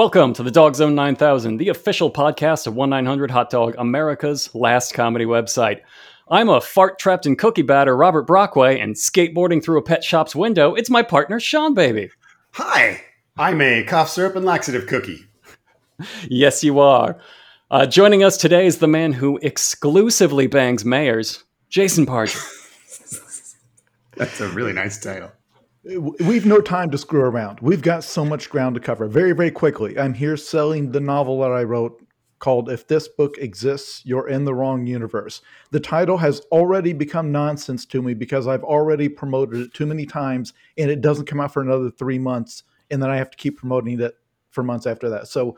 Welcome to the Dogg Zzone 9000, the official podcast of 1 900 Hot Dog, America's last comedy website. I'm a fart trapped in cookie batter, Robert Brockway, and skateboarding through a pet shop's window, it's my partner, Seanbaby. Hi, I'm a cough syrup and laxative cookie. Yes, you are. Uh, joining us today is the man who exclusively bangs mayors, Jason Pargin. That's a really nice title. We've no time to screw around. We've got so much ground to cover. Very, very quickly. I'm here selling the novel that I wrote called If This Book Exists, You're in the Wrong Universe. The title has already become nonsense to me because I've already promoted it too many times and it doesn't come out for another three months. And then I have to keep promoting it for months after that. So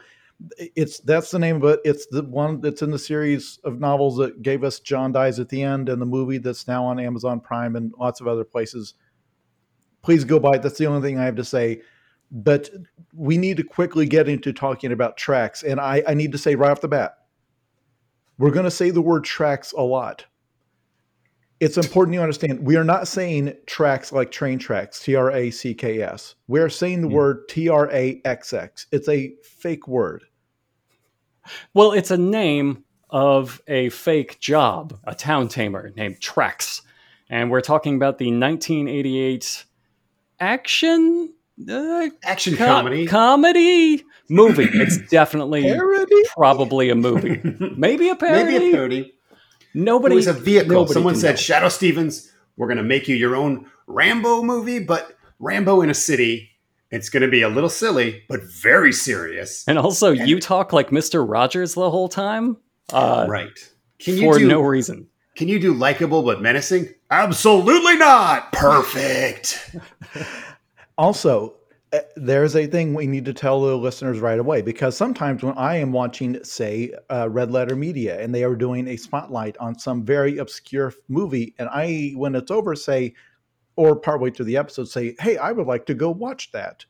it's that's the name of it. It's the one that's in the series of novels that gave us John Dies at the End and the movie that's now on Amazon Prime and lots of other places please go buy it. That's the only thing I have to say. But we need to quickly get into talking about Traxx. And I, I need to say right off the bat, we're going to say the word tracks a lot. It's important you understand we are not saying tracks like train tracks, T R A C K S. We're saying the hmm. word T R A X X. It's a fake word. well, it's a name of a fake job, a town tamer named Traxx. And we're talking about the 1988 action uh, Action co- comedy. comedy movie. It's definitely Parody? probably a movie, maybe a parody. Maybe a parody. It Nobody. was a vehicle. Someone said, know. Shadoe Stevens, we're going to make you your own Rambo movie, but Rambo in a city. It's going to be a little silly, but very serious. and also, you talk like Mister Rogers the whole time, uh, right. Can you for do no reason. Can you do likable but menacing? Absolutely not. Perfect. Also, uh, there's a thing we need to tell the listeners right away because sometimes when I am watching, say, uh, Red Letter Media and they are doing a spotlight on some very obscure movie, and I, when it's over, say, or partway through the episode, say, Hey, I would like to go watch that.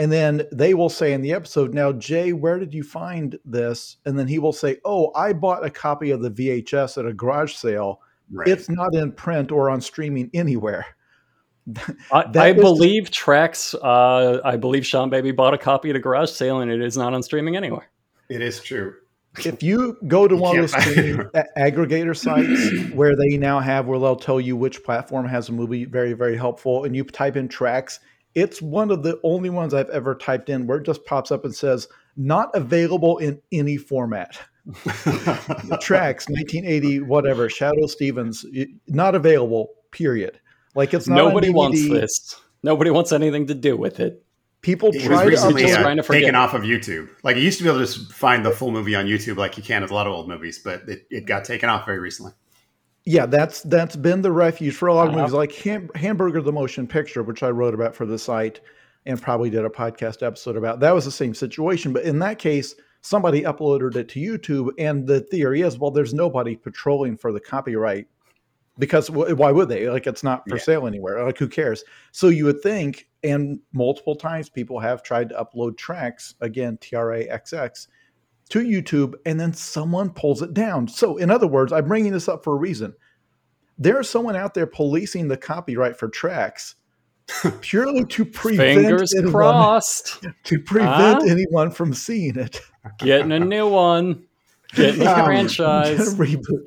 And then they will say in the episode, Now, Jay, where did you find this? And then he will say, Oh, I bought a copy of the VHS at a garage sale. Right. It's not in print or on streaming anywhere. I, I is- believe Traxx. Uh, I believe Seanbaby bought a copy at a garage sale, and it is not on streaming anywhere. it is true. if you go to You one of can't those find streaming it. a- aggregator sites where they now have where they'll tell you which platform has a movie very very helpful and you type in Traxx it's one of the only ones i've ever typed in where it just pops up and says not available in any format Traxx 1980 whatever Shadoe Stevens not available period like it's not Nobody wants this. Nobody wants anything to do with it. people It was to recently just uh, trying to forget. taken off of YouTube. Like you used to be able to just find the full movie on YouTube, like you can with a lot of old movies, but it, it got taken off very recently. Yeah, that's that's been the refuge for a lot of Uh-huh. movies, like Ham- Hamburger the Motion Picture, which I wrote about for the site and probably did a podcast episode about. That was the same situation, but in that case, somebody uploaded it to YouTube, and the theory is, well, there's nobody patrolling for the copyright because wh- why would they? Like, it's not for Yeah. sale anywhere. Like, who cares? So you would think, and multiple times people have tried to upload Traxx again, T R A X X to YouTube and then someone pulls it down. So, in other words, I'm bringing this up for a reason. There's someone out there policing the copyright for Traxx purely to prevent Fingers anyone, crossed. to prevent Huh? anyone from seeing it. Getting a new one. Getting a Um, franchise. Reboot.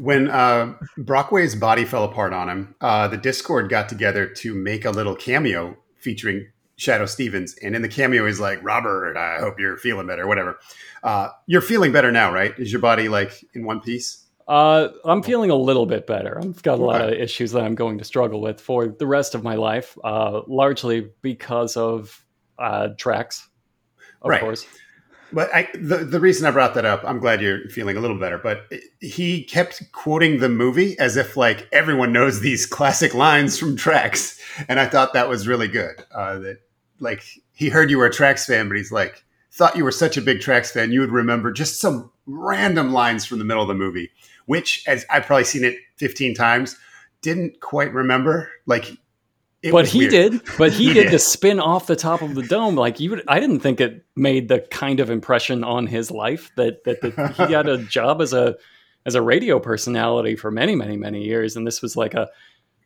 When uh, Brockway's body fell apart on him, uh, the Discord got together to make a little cameo featuring Shadoe Stevens. And in the cameo, he's like, Robert, I hope you're feeling better, whatever. Uh, you're feeling better now, right? Is your body like in one piece? Uh, I'm feeling a little bit better. I've got a lot of issues that I'm going to struggle with for the rest of my life, uh, largely because of uh, Traxx, of Right. course. But I, the the reason I brought that up, I'm glad you're feeling a little better. But he kept quoting the movie as if like everyone knows these classic lines from Traxx, and I thought that was really good. Uh, that like he heard you were a Traxx fan, but he's like thought you were such a big Traxx fan, you would remember just some random lines from the middle of the movie, which, as I've probably seen it 15 times, didn't quite remember. Like, it but he weird. did. But he, He did did. the spin off the top of the dome. Like you, would, I didn't think it made the kind of impression on his life that that, that he got a job as a as a radio personality for many, many, many years, and this was like a.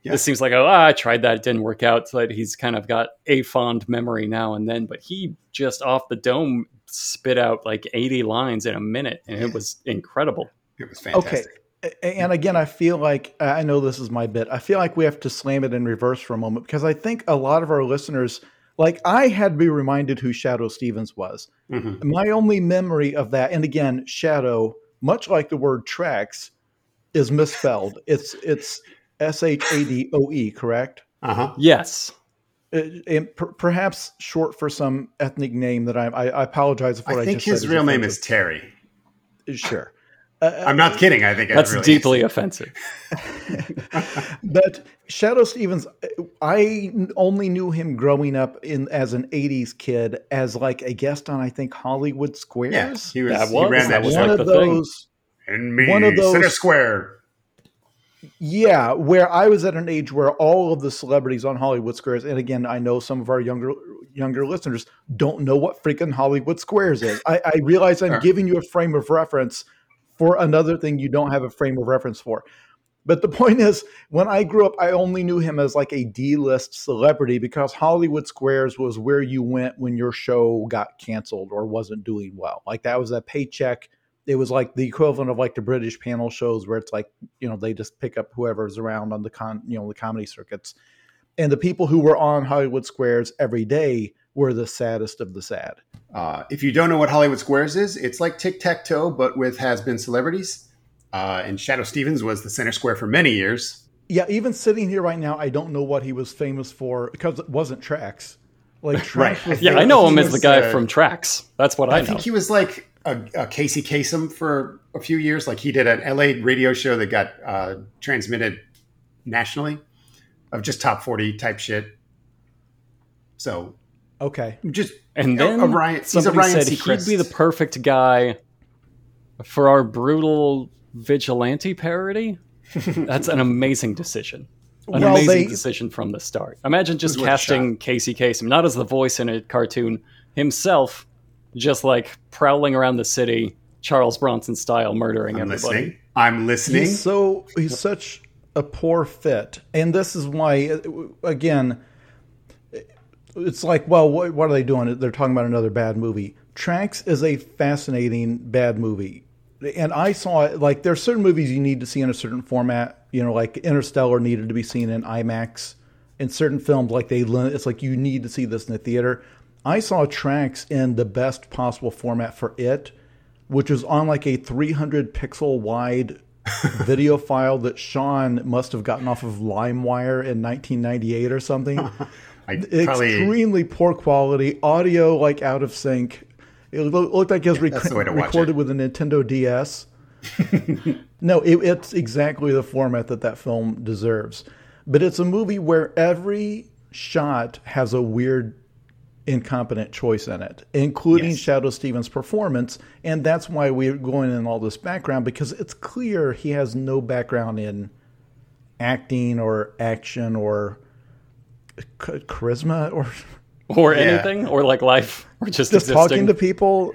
Yeah. This seems like oh, ah, I tried that, it didn't work out. So that he's kind of got a fond memory now and then. But he just off the dome spit out like eighty lines in a minute, and it was incredible. It was fantastic. A- And again, I feel like I know this is my bit. I feel like we have to slam it in reverse for a moment because I think a lot of our listeners, like I had to be reminded who Shadoe Stevens was. Mhm. My only memory of that, and again, Shadoe, much like the word tracks, is misspelled. It's it's S H A D O E, correct? Uh huh. Yes, Uh, and per- perhaps short for some ethnic name that I I, I apologize for. I what think just his said real name is. Terry. sure. Uh, I'm not kidding. I think it that's really is. deeply offensive. but Shadoe Stevens, I only knew him growing up in as an '80s kid as like a guest on I think Hollywood Squares. Yeah, he was. That he ran that that was one like of the thing. those. and me, one of those- Center Square. Yeah, where I was at an age where all of the celebrities on Hollywood Squares, and again, I know some of our younger younger listeners don't know what freaking Hollywood Squares is. I, I realize I'm Sure. giving you a frame of reference for another thing you don't have a frame of reference for. But the point is, when I grew up, I only knew him as like a D list celebrity because Hollywood Squares was where you went when your show got canceled or wasn't doing well. Like that was a paycheck. It was like the equivalent of like the British panel shows where it's like, you know, they just pick up whoever's around on the con, you know, the comedy circuits. And the people who were on Hollywood Squares every day were the saddest of the sad. Uh, if you don't know what Hollywood Squares is, it's like tic tac toe, but with has been celebrities. Uh, and Shadoe Stevens was the center square for many years. Yeah, even sitting here right now, I don't know what he was famous for because it wasn't Traxx. Like Traxx Right. was Yeah, I know him he as the guy uh, from Traxx. That's what I, I, know. think he was like a, a Casey Kasem for a few years. Like he did an LA radio show that got uh, transmitted nationally of just top 40 type shit. So Okay. just and a- then a Ryan- he's a somebody Ryan said Seacrest. he'd be the perfect guy for our brutal vigilante parody. That's an amazing decision. An Well, amazing they- decision from the start. Imagine just This was a casting Casey Kasem, not as the voice in a cartoon, himself, just like prowling around the city, Charles Bronson style, murdering I'm everybody. listening. I'm listening. He's so he's such a poor fit, and this is why uh, again, it's like, well, what, what are they doing? They're talking about another bad movie. Traxx is a fascinating bad movie, and I saw it. Like, there are certain movies you need to see in a certain format. You know, like Interstellar needed to be seen in IMAX. In certain films, like they, it's like you need to see this in the theater. I saw Traxx in the best possible format for it, which was on like a 300 pixel wide video file that Sean must have gotten off of LimeWire in 1998 or something. I probably Extremely poor quality, audio like out of sync. It looked like it was rec- that's the way to watch recorded it. with a Nintendo DS. no, it, it's exactly the format that that film deserves. But it's a movie where every shot has a weird incompetent choice in it, including Yes. Shadoe Stevens' performance. And that's why we're going in all this background because it's clear he has no background in acting or action or charisma or Or Yeah. anything, or like life, or just, just existing. talking to people.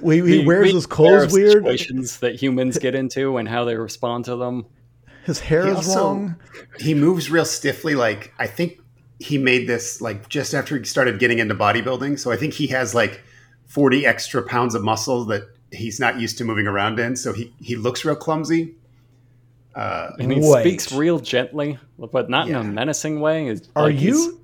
We, he Be- wears being his clothes of weird. Situations that humans get into and how they respond to them. His hair He is also- wrong. he moves real stiffly. Like I think he made this like just after he started getting into bodybuilding. So I think he has like 40 extra pounds of muscle that he's not used to moving around in. So he he looks real clumsy. Uh, And he Wait. speaks real gently, but not in a menacing way. It's Are like you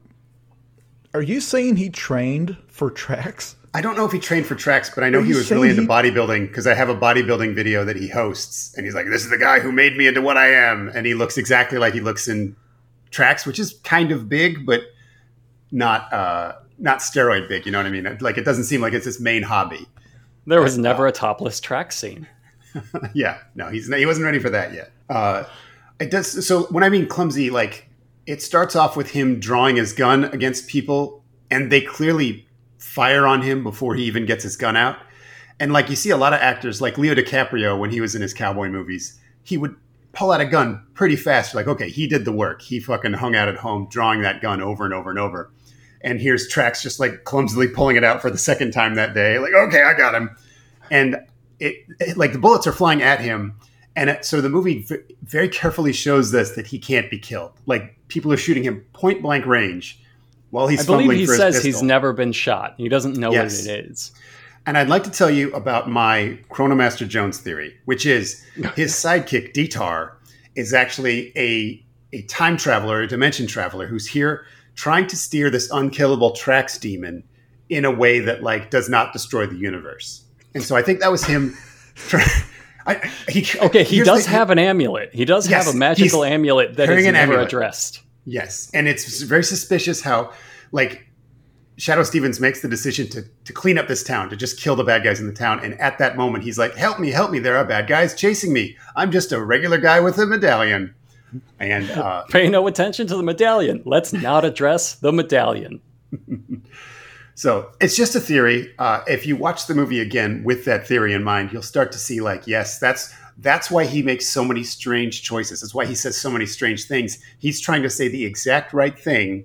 are you saying he trained for Traxx? I don't know if he trained for Traxx, but I know Are he was really into he- bodybuilding because I have a bodybuilding video that he hosts, and he's like, "This is the guy who made me into what I am," and he looks exactly like he looks in Traxx, which is kind of big, but not uh, not steroid big. You know what I mean? Like it doesn't seem like it's his main hobby. There was never a topless track scene. yeah, no, he's he wasn't ready for that yet. Uh, it does. So when I mean clumsy, like it starts off with him drawing his gun against people, and they clearly fire on him before he even gets his gun out. And like you see a lot of actors, like Leo DiCaprio, when he was in his cowboy movies, he would pull out a gun pretty fast. Like, okay, he did the work. He fucking hung out at home drawing that gun over and over and over. And here's Traxx just like clumsily pulling it out for the second time that day. Like, okay, I got him. And it, it like the bullets are flying at him. And it, so the movie very carefully shows this that he can't be killed. Like people are shooting him point blank range while he's I believe he says he's never been shot. He doesn't know Yes. what it is. And I'd like to tell you about my Chronomaster Jones theory, which is his sidekick, Detar, is actually a, a time traveler, a dimension traveler, who's here trying to steer this unkillable Traxx demon in a way that like does not destroy the universe. And so I think that was him. Try, I, he, Okay, he does the- have an amulet. He does Yes, have a magical amulet that is never amulet. addressed. Yes, and it's very suspicious how, like, Shadoe Stevens makes the decision to to clean up this town, to just kill the bad guys in the town. And at that moment, he's like, "Help me, help me! There are bad guys chasing me. I'm just a regular guy with a medallion." And uh, Pay no attention to the medallion. Let's not address the medallion. so it's just a theory. Uh, if you watch the movie again with that theory in mind, you'll start to see, like, yes, that's that's why he makes so many strange choices. That's why he says so many strange things. He's trying to say the exact right thing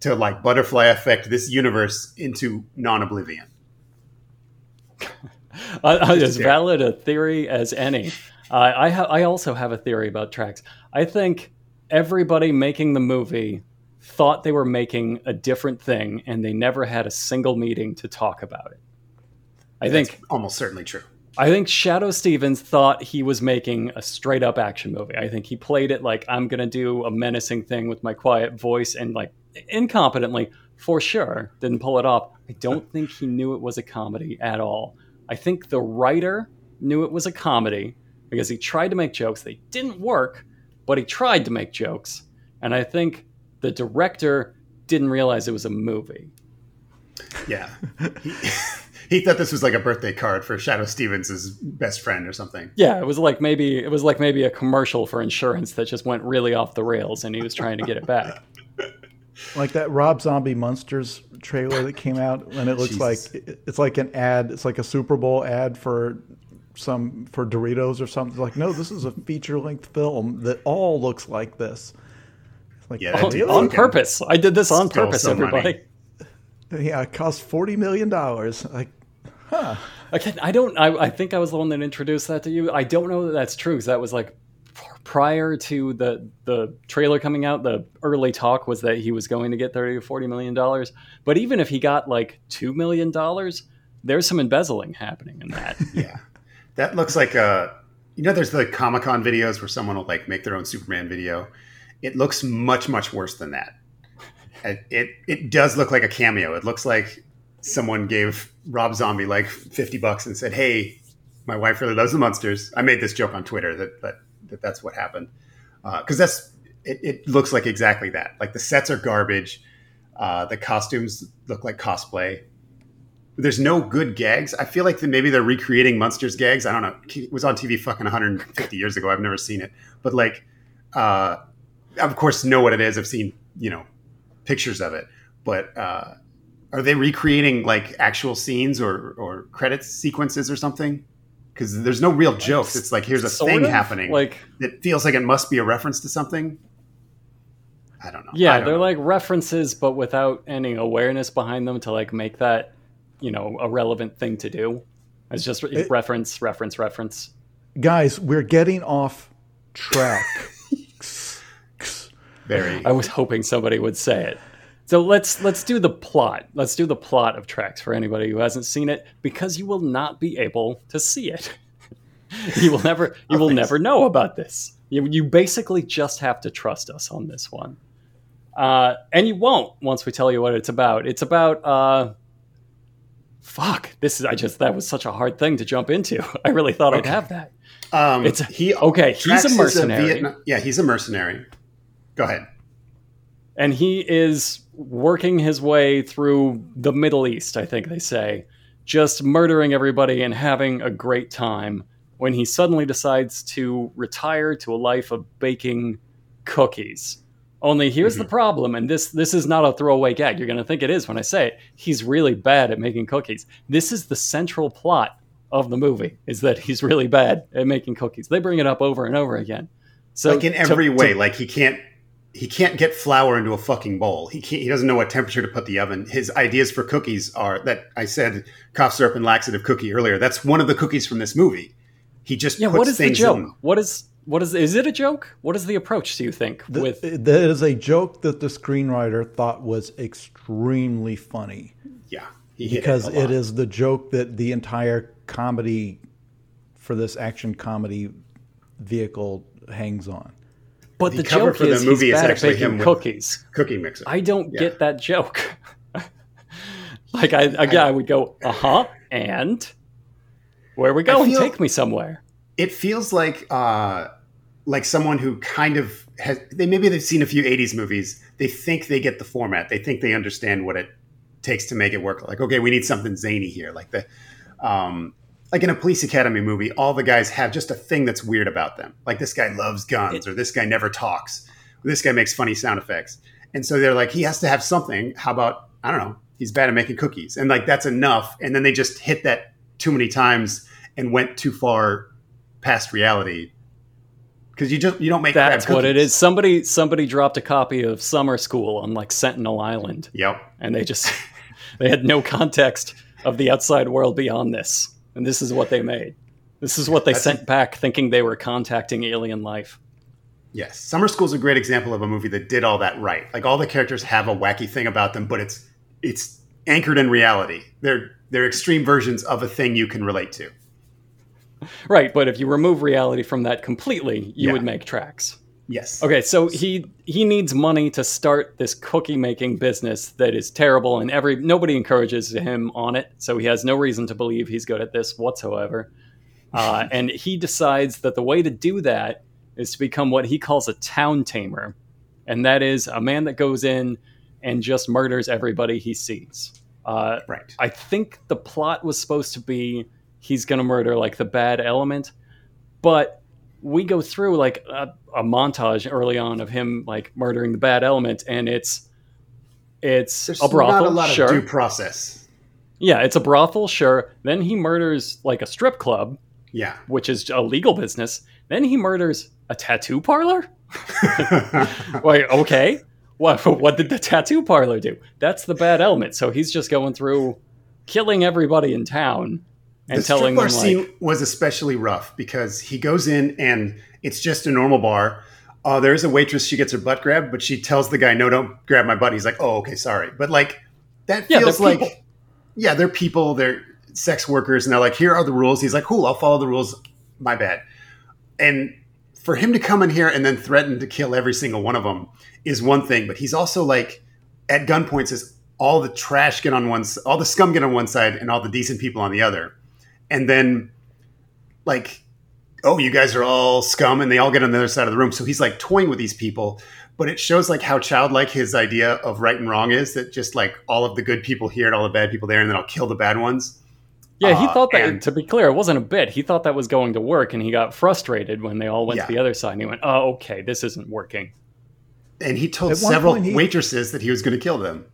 to like butterfly affect this universe into non-oblivion. As valid a theory as any. Uh, I ha- I also have a theory about Traxx. I think everybody making the movie thought they were making a different thing, and they never had a single meeting to talk about it. I think Almost certainly true. I think Shadoe Stevens thought he was making a straight up action movie. I think he played it like I'm going to do a menacing thing with my quiet voice and like incompetently for sure didn't pull it off. I don't think he knew it was a comedy at all. I think the writer knew it was a comedy because he tried to make jokes. They didn't work, but he tried to make jokes. And I think the director didn't realize it was a movie. Yeah. he, he thought this was like a birthday card for Shadoe Stevens' best friend or something. Yeah, it was like maybe it was like maybe a commercial for insurance that just went really off the rails and he was trying to get it back. like that Rob Zombie Munsters trailer that came out, and it looks Jesus. like it's like an ad. It's like a Super Bowl ad for some for Doritos or something. Like, no, this is a feature length film that all looks like this. Like, Yeah, oh, on fucking purpose. I did this on purpose, some money. everybody. yeah, it cost forty million dollars. Like, Again, I don't. I, I think I was the one that introduced that to you. I don't know that that's true because that was like prior to the the trailer coming out. The early talk was that he was going to get thirty to forty million dollars. But even if he got like two million dollars, there's some embezzling happening in that. Yeah. That looks like a you know there's the Comic Con videos where someone will like make their own Superman video. It looks much, much worse than that. It it, it does look like a cameo. It looks like someone gave Rob Zombie like fifty bucks and said, Hey, my wife really loves the Munsters. I made this joke on Twitter that that, that that's what happened. because that's it, it looks like exactly that. Like the sets are garbage. Uh, the costumes look like cosplay. There's no good gags. I feel like that maybe they're recreating Munsters gags. I don't know. It was on TV fucking 150 years ago. I've never seen it, but like, uh, of course, know what it is. I've seen you know pictures of it, but uh, are they recreating like actual scenes or or credits sequences or something? Because there's no real jokes. It's like here's a Sort thing of, happening Like that feels like it must be a reference to something. I don't know. Yeah, don't they're know. like references, but without any awareness behind them to like make that you know a relevant thing to do. It's just It- reference, reference, reference. guys, we're getting off track. very. I was hoping somebody would say it. So let's let's do the plot. Let's do the plot of Traxx for anybody who hasn't seen it, because you will not be able to see it. you will never you will never know about this. You, you basically just have to trust us on this one, uh, and you won't once we tell you what it's about. It's about uh, fuck. This is I just that was such a hard thing to jump into. I really thought I'd have that. Um, It's- he okay, he's a mercenary. Vietnam- yeah, he's a mercenary. Go ahead. and he is working his way through the Middle East, I think they say, just murdering everybody and having a great time when he suddenly decides to retire to a life of baking cookies. Only here's the mm-hmm. problem, and this this is not a throwaway gag. You're going to think it is when I say it. He's really bad at making cookies. This is the central plot of the movie: is that he's really bad at making cookies. They bring it up over and over again. So like in every to- way, like he can't he can't get flour into a fucking bowl. He can't. He doesn't know what temperature to put the oven. His ideas for cookies are that I said cough syrup and laxative cookie earlier. That's one of the cookies from this movie. He just yeah. puts What is the joke? in. What is what is is it a joke? What is the approach? Do you think Th- with that is a joke that the screenwriter thought was extremely funny Yeah, because it, a it lot. is the joke that the entire comedy for this action comedy vehicle hangs on. But The the, cover joke for the is movie he's is actually him with- cookies. cookie mixer. I don't Yeah. get that joke. like I again, I, would go, uh huh, and where are we going? feel- Take me somewhere. it feels like uh like someone who kind of has they maybe they've seen a few 80s movies they think they get the format they think they understand what it takes to make it work like okay we need something zany here like the um like in a police academy movie all the guys have just a thing that's weird about them. Like this guy loves guns or this guy never talks. Or this guy makes funny sound effects. And so they're like he has to have something. How about i don't know he's bad at making cookies. And like that's enough. And then they just hit that too many times and went too far past reality. Because you just you don't make That's what it is. Somebody somebody dropped a copy of Summer School on like Sentinel Island, Yep. and they just they had no context of the outside world beyond this, and this is what they made. This is what they That's sent back, thinking they were contacting alien life. Yes. Summer School's a great example of a movie that did all that right. Like all the characters have a wacky thing about them, but it's it's anchored in reality. They're they're extreme versions of a thing you can relate to. Right, but if you remove reality from that completely, you Yeah. would make Traxx. Yes. Okay, so he he needs money to start this cookie making business that is terrible, and every nobody encourages him on it. So he has no reason to believe he's good at this whatsoever. Uh, and he decides that the way to do that is to become what he calls a town tamer, and that is a man that goes in and just murders everybody he sees. Uh, Right. I think the plot was supposed to be he's going to murder like the bad element, but we go through like a, a montage early on of him like murdering the bad element, and it's it's There's a brothel, not a lot of sure. due process. yeah, it's a brothel, sure. Then he murders like a strip club, Yeah. which is a legal business. Then he murders a tattoo parlor. Wait, okay. What what did the tattoo parlor do? That's the bad element. So he's just going through killing everybody in town and the strip telling bar them like, scene was especially rough because he goes in and it's just a normal bar. Uh, there is a waitress. She gets her butt grabbed, but she tells the guy, "No, don't grab my butt." He's like, "Oh, okay, sorry." But like that Yeah, feels like, people. yeah, they're people. They're sex workers, and they're like, "Here are the rules." He's like, "Cool, I'll follow the rules." My bad. And for him to come in here and then threaten to kill every single one of them is one thing, but he's also like at gunpoint says all the trash get on one, all the scum get on one side, and all the decent people on the other, and then like, oh, you guys are all scum, and they all get on the other side of the room. So he's like toying with these people, but it shows like how childlike his idea of right and wrong is. That just like all of the good people here and all the bad people there, and then I'll kill the bad ones. Yeah, he Uh, thought that. and- to be clear, it wasn't a bit. He thought that was going to work, and he got frustrated when they all went Yeah. to the other side. And he went, "Oh, okay, this isn't working." And he told several he- waitresses that he was going to kill them.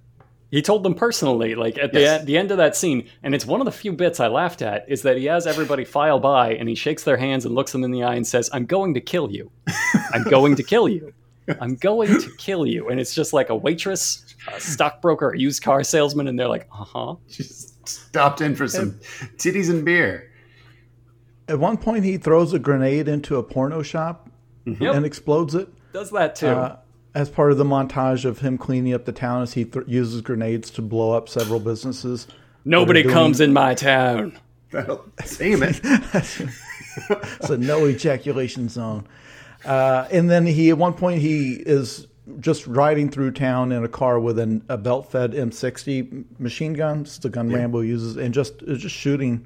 He told them personally, like at the Yes. the end of that scene, and it's one of the few bits I laughed at is that he has everybody file by, and he shakes their hands and looks them in the eye and says, "I'm going to kill you. I'm going to kill you. I'm going to kill you." And it's just like a waitress, a stockbroker, a used car salesman, and they're like, "Uh huh." Just stopped in for some titties and beer. At one point, he throws a grenade into a porno shop Yep, and explodes it. does that too. Uh, as part of the montage of him cleaning up the town, as he th- uses grenades to blow up several businesses. Nobody doing- comes in my town. That'll- Damn it. It's a no ejaculation zone. Uh, and then he, at one point, he is just riding through town in a car with an, a belt-fed M60 machine gun. It's the gun Rambo uses, and just is just shooting,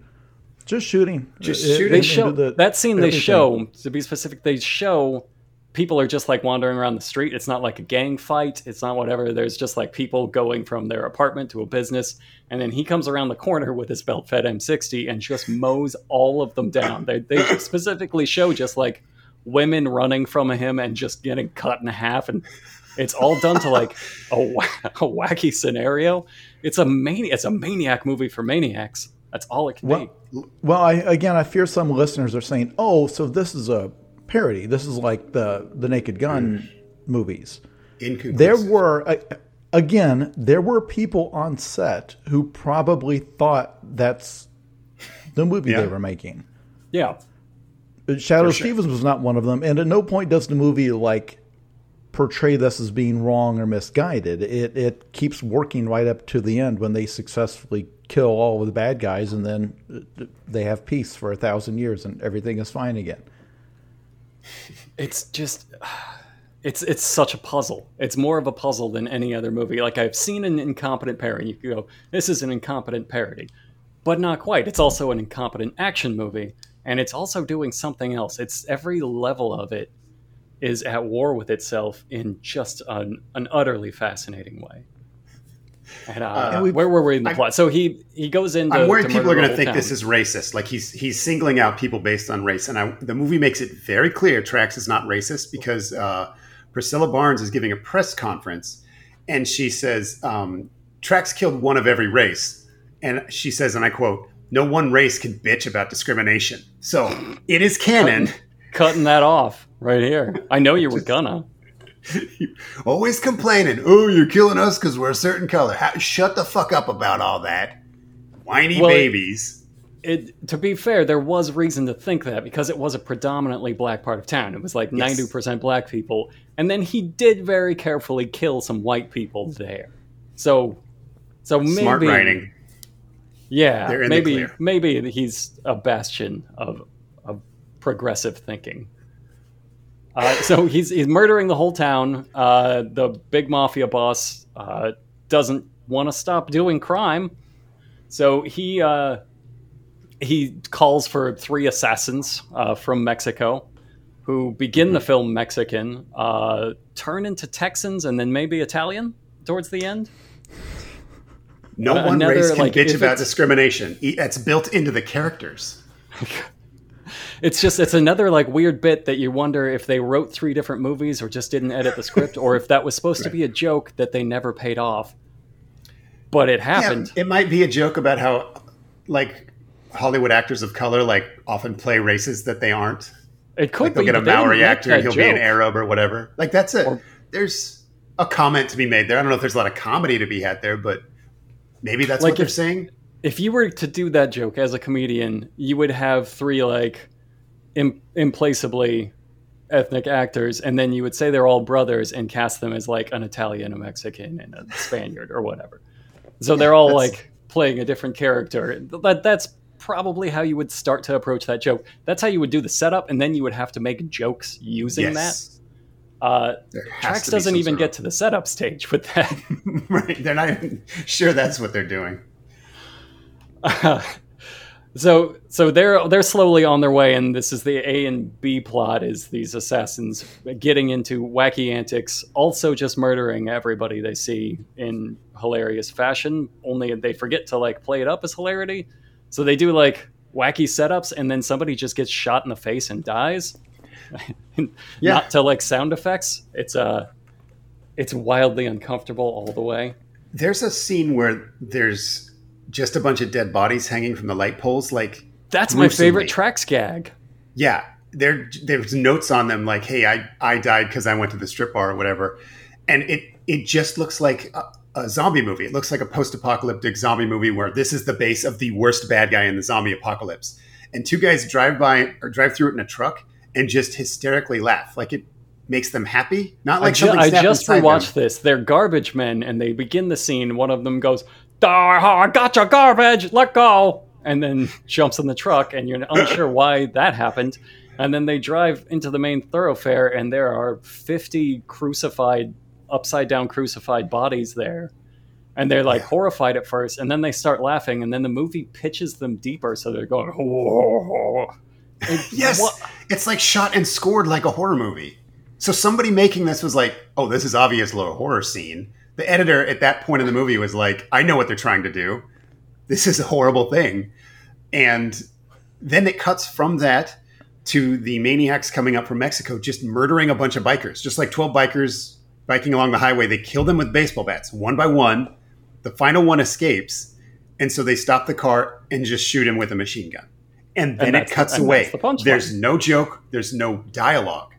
just shooting, Just Uh, shooting. They show the- that scene. They show to be specific. They show people are just like wandering around the street. It's not like a gang fight. It's not whatever. There's just like people going from their apartment to a business, and then he comes around the corner with his belt-fed M60 and just mows all of them down. They they specifically show just like women running from him and just getting cut in half and It's all done to like a, a wacky scenario. It's a mani- It's a maniac movie for maniacs. That's all it can Well, be. well, I again, I fear some listeners are saying, "Oh, so this is a parody. This is like the the Naked Gun movies." Inconclusive. There were uh, again, there were people on set who probably thought that's the movie Yeah. they were making. Yeah. Shadoe sure. Stevens was not one of them, and at no point does the movie like portray this as being wrong or misguided. It it keeps working right up to the end when they successfully kill all of the bad guys, and then uh, they have peace for a thousand years, and everything is fine again. It's just it's it's such a puzzle. It's more of a puzzle than any other movie. Like I've seen an incompetent parody. You go, this is an incompetent parody. But not quite. It's also an incompetent action movie. And it's also doing something else. It's every level of it is at war with itself in just an, an utterly fascinating way. And, uh, Uh, where were we in the I'm- plot? So he he goes in. I'm worried to people are going to think town. this is racist. Like he's he's singling out people based on race, and I, the movie makes it very clear Traxx is not racist because uh, Priscilla Barnes is giving a press conference, and she says um, Traxx killed one of every race, and she says, and I quote, "No one race can bitch about discrimination." So it is canon. cutting that off right here. I know you were gonna. Always complaining. Oh, you're killing us because we're a certain color. How, shut the fuck up about all that. Whiny Well, babies. it to be fair, there was reason to think that because it was a predominantly black part of town. It was like Yes. ninety percent black people, and then he did very carefully kill some white people there. So, so maybe Smart writing. yeah, They're in the maybe maybe he's a bastion of of progressive thinking. Uh, so he's he's murdering the whole town. Uh, the big mafia boss uh, doesn't want to stop doing crime, so he uh, he calls for three assassins uh, from Mexico, who begin the film Mexican, uh, turn into Texans, and then maybe Italian towards the end. No one another, race can like, bitch about discrimination. That's built into the characters. It's just it's another like weird bit that you wonder if they wrote three different movies or just didn't edit the script, or if that was supposed to be a joke that they never paid off. But it happened. Yeah, it might be a joke about how, like, Hollywood actors of color like often play races that they aren't. It could Like they'll be get a Maori actor he'll be an. Arab or whatever. Like that's a Or- there's a comment to be made there. I don't know if there's a lot of comedy to be had there, but maybe that's Like what they're saying. if you were to do that joke as a comedian, you would have three like Im- implaceably ethnic actors, and then you would say they're all brothers and cast them as like an Italian, a Mexican, and a Spaniard or whatever. So they're all that's- like playing a different character. That that's probably how you would start to approach that joke. That's how you would do the setup, and then you would have to make jokes using Yes. that. Uh, Traxx doesn't even get to the setup stage with that. right. They're not even sure that's what they're doing. so so they're they're slowly on their way and this is the a and b plot is these assassins getting into wacky antics also just murdering everybody they see in hilarious fashion only they forget to like play it up as hilarity. So they do like wacky setups and then somebody just gets shot in the face and dies. Yeah. not to like sound effects. It's uh it's wildly uncomfortable all the way. There's a scene where there's just a bunch of dead bodies hanging from the light poles. Like, that's my favorite Gruesomely. Traxx gag yeah, there there's notes on them like, "Hey, I I died because I went to the strip bar or whatever," and it it just looks like a, a zombie movie. It looks like a post-apocalyptic zombie movie where this is the base of the worst bad guy in the zombie apocalypse, and two guys drive by or drive through it in a truck and just hysterically laugh. Like it makes them happy, not like I, ju- I just rewatched them. this. They're garbage men, and they begin the scene. One of them goes, "Ah, "I got your garbage. Let go," and then jumps in the truck, and you're unsure why that happened. And then they drive into the main thoroughfare, and there are 50 crucified, upside down crucified bodies there. And they're like horrified at first, and then they start laughing, and then the movie pitches them deeper, so they're going, "Whoa." Yes, what- it's like shot and scored like a horror movie. So somebody making this was like, "Oh, this is obviously a horror scene." The editor at that point in the movie was like, "I know what they're trying to do. This is a horrible thing." And then it cuts from that to the maniacs coming up from Mexico, just murdering a bunch of bikers, just like twelve bikers biking along the highway. They kill them with baseball bats, one by one. The final one escapes, and so they stop the car and just shoot him with a machine gun. And then And it that's the- cuts away. the. There's no joke. There's no dialogue.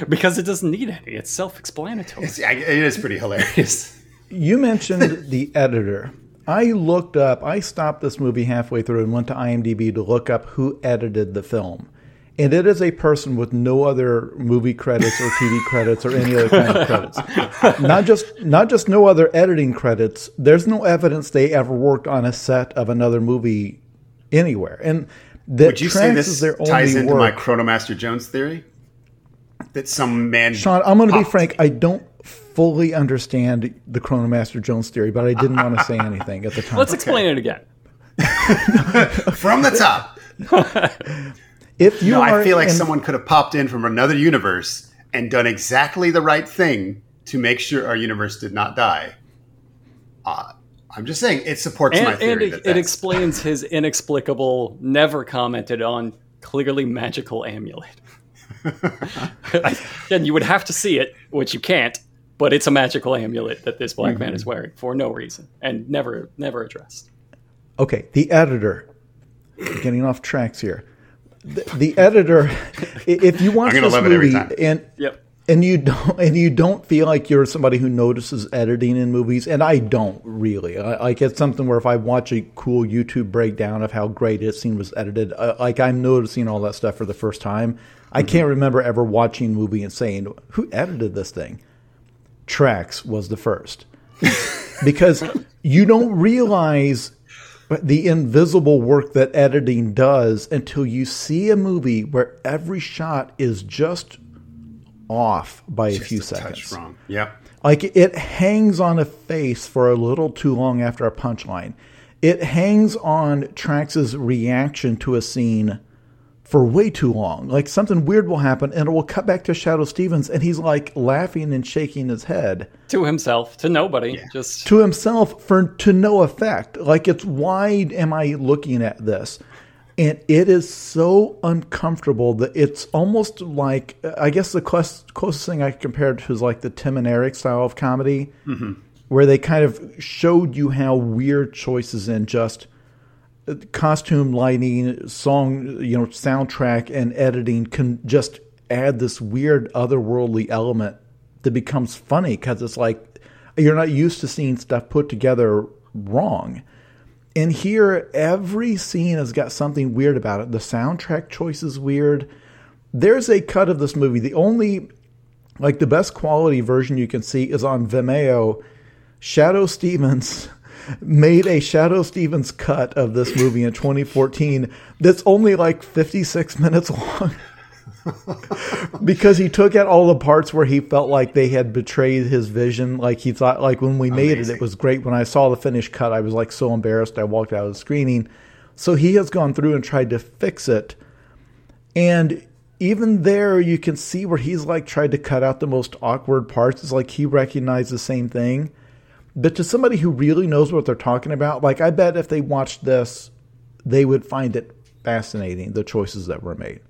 because it doesn't need any. It's self-explanatory. It's, it is pretty hilarious. You mentioned the editor. I looked up, I stopped this movie halfway through and went to IMDb to look up who edited the film. And it is a person with no other movie credits or TV credits or any other kind of credits. Not just not just no other editing credits. There's no evidence they ever worked on a set of another movie anywhere. And that Would you say Traxx is this their ties only into my. Chronomaster Jones theory? That some man. Sean, I'm going to be frank. I don't fully understand the Chronomaster Jones theory, but I didn't want to say anything at the time. Let's explain it again. from the top. if you No, are I feel like in- someone could have popped in from another universe and done exactly the right thing to make sure our universe did not die. Uh, I'm just saying it supports my And, theory. and that it, it explains his inexplicable, never commented on, clearly magical amulet. and you would have to see it, which you can't, but it's a magical amulet that this black man Mm-hmm. is wearing for no reason and never never addressed. Okay, the editor. Getting off tracks here. The, the editor. If you watch I'm this love every movie time. and Yep. and you don't and you don't feel like you're somebody who notices editing in movies, and I don't really. I, like it's something where if I watch a cool YouTube breakdown of how great a scene was edited, uh, like I'm noticing all that stuff for the first time. I Mm-hmm. can't remember ever watching a movie and saying, "Who edited this thing?" Traxx was the first because you don't realize the invisible work that editing does until you see a movie where every shot is just off by a few a seconds. wrong. Yep. Like it hangs on a face for a little too long after a punchline. It hangs on Traxx's reaction to a scene for way too long. Like something weird will happen and it will cut back to Shadoe Stevens and he's like laughing and shaking his head To himself, to nobody. Just to himself for to no effect. Like it's why am I looking at this? And it is so uncomfortable that it's almost like I guess the close, closest thing I compared to is like the Tim and Eric style of comedy, mm-hmm. where they kind of showed you how weird choices and just costume lighting, song, you know, soundtrack, and editing can just add this weird otherworldly element that becomes funny because it's like you're not used to seeing stuff put together wrong. And here, every scene has got something weird about it. The soundtrack choice is weird. There's a cut of this movie. The only, like, the best quality version you can see is on Vimeo. Shadoe Stevens made a Shadoe Stevens cut of this movie in 2014 that's only like 56 minutes long. because he took out all the parts where he felt like they had betrayed his vision. Like he thought, like when we made it, it was great. When I saw the finished cut, I was like so embarrassed. I walked out of the screening. So he has gone through and tried to fix it. And even there, you can see where he's like tried to cut out the most awkward parts. It's like he recognized the same thing. But to somebody who really knows what they're talking about, like I bet if they watched this, they would find it fascinating, the choices that were made.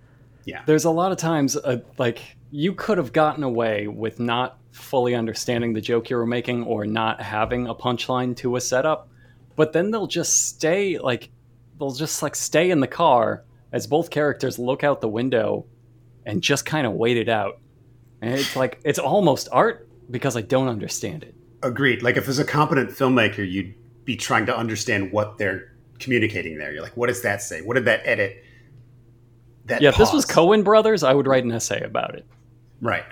Yeah. there's a lot of times uh, like you could have gotten away with not fully understanding the joke you were making or not having a punchline to a setup but then they'll just stay like they'll just like stay in the car as both characters look out the window and just kind of wait it out and it's like it's almost art because i don't understand it Agreed. Like if as a competent filmmaker, you'd be trying to understand what they're communicating there. You're like, what does that say? What did that edit? That yeah if this was pause? Coen brothers i would write an essay about it right,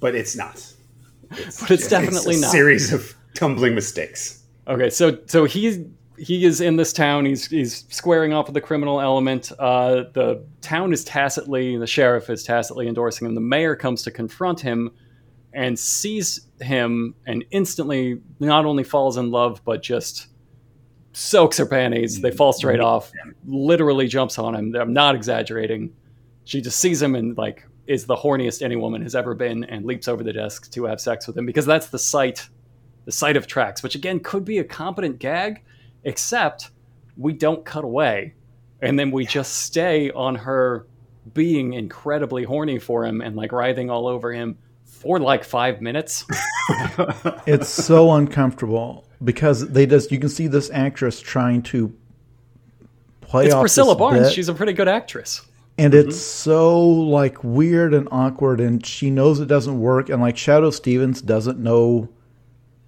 but it's not. but it's definitely a not series of tumbling mistakes. Okay, so so he's he is in this town. He's he's squaring off with the criminal element. Uh, the town is tacitly, the sheriff is tacitly endorsing him. The mayor comes to confront him and sees him and instantly not only falls in love but just soaks her panties. They fall straight off. Literally jumps on him. I'm not exaggerating. She just sees him and like is the horniest any woman has ever been and leaps over the desk to have sex with him because that's the sight the sight of Traxx, which again could be a competent gag, except we don't cut away. And then we just stay on her being incredibly horny for him and like writhing all over him for like five minutes. it's so uncomfortable because they just you can see this actress trying to play it's off Priscilla this Barnes. bit, She's a pretty good actress. and it's mm-hmm. so like weird and awkward and she knows it doesn't work and like Shadoe Stevens doesn't know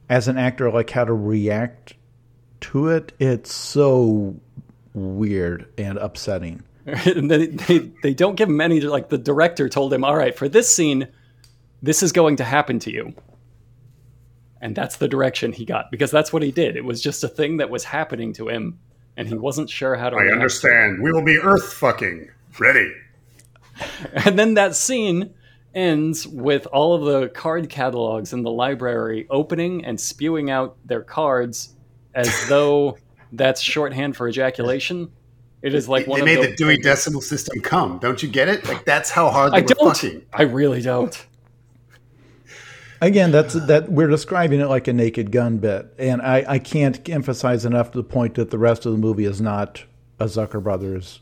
as an actor like how to react to it. It's so weird and upsetting. and then they, they don't give him any like the director told him all right for this scene this is going to happen to you and that's the direction he got because that's what he did it was just a thing that was happening to him and he wasn't sure how to I understand. We will be Earth fucking ready. and then that scene ends with all of the card catalogs in the library opening and spewing out their cards as though that's shorthand for ejaculation it is like one they made the, the Dewey Decimal System come. Don't you get it? Like that's how hard they i were don't fucking. i really don't Again, that's that we're describing it like a naked gun bit, and I, I can't emphasize enough the point that the rest of the movie is not a Zucker Brothers.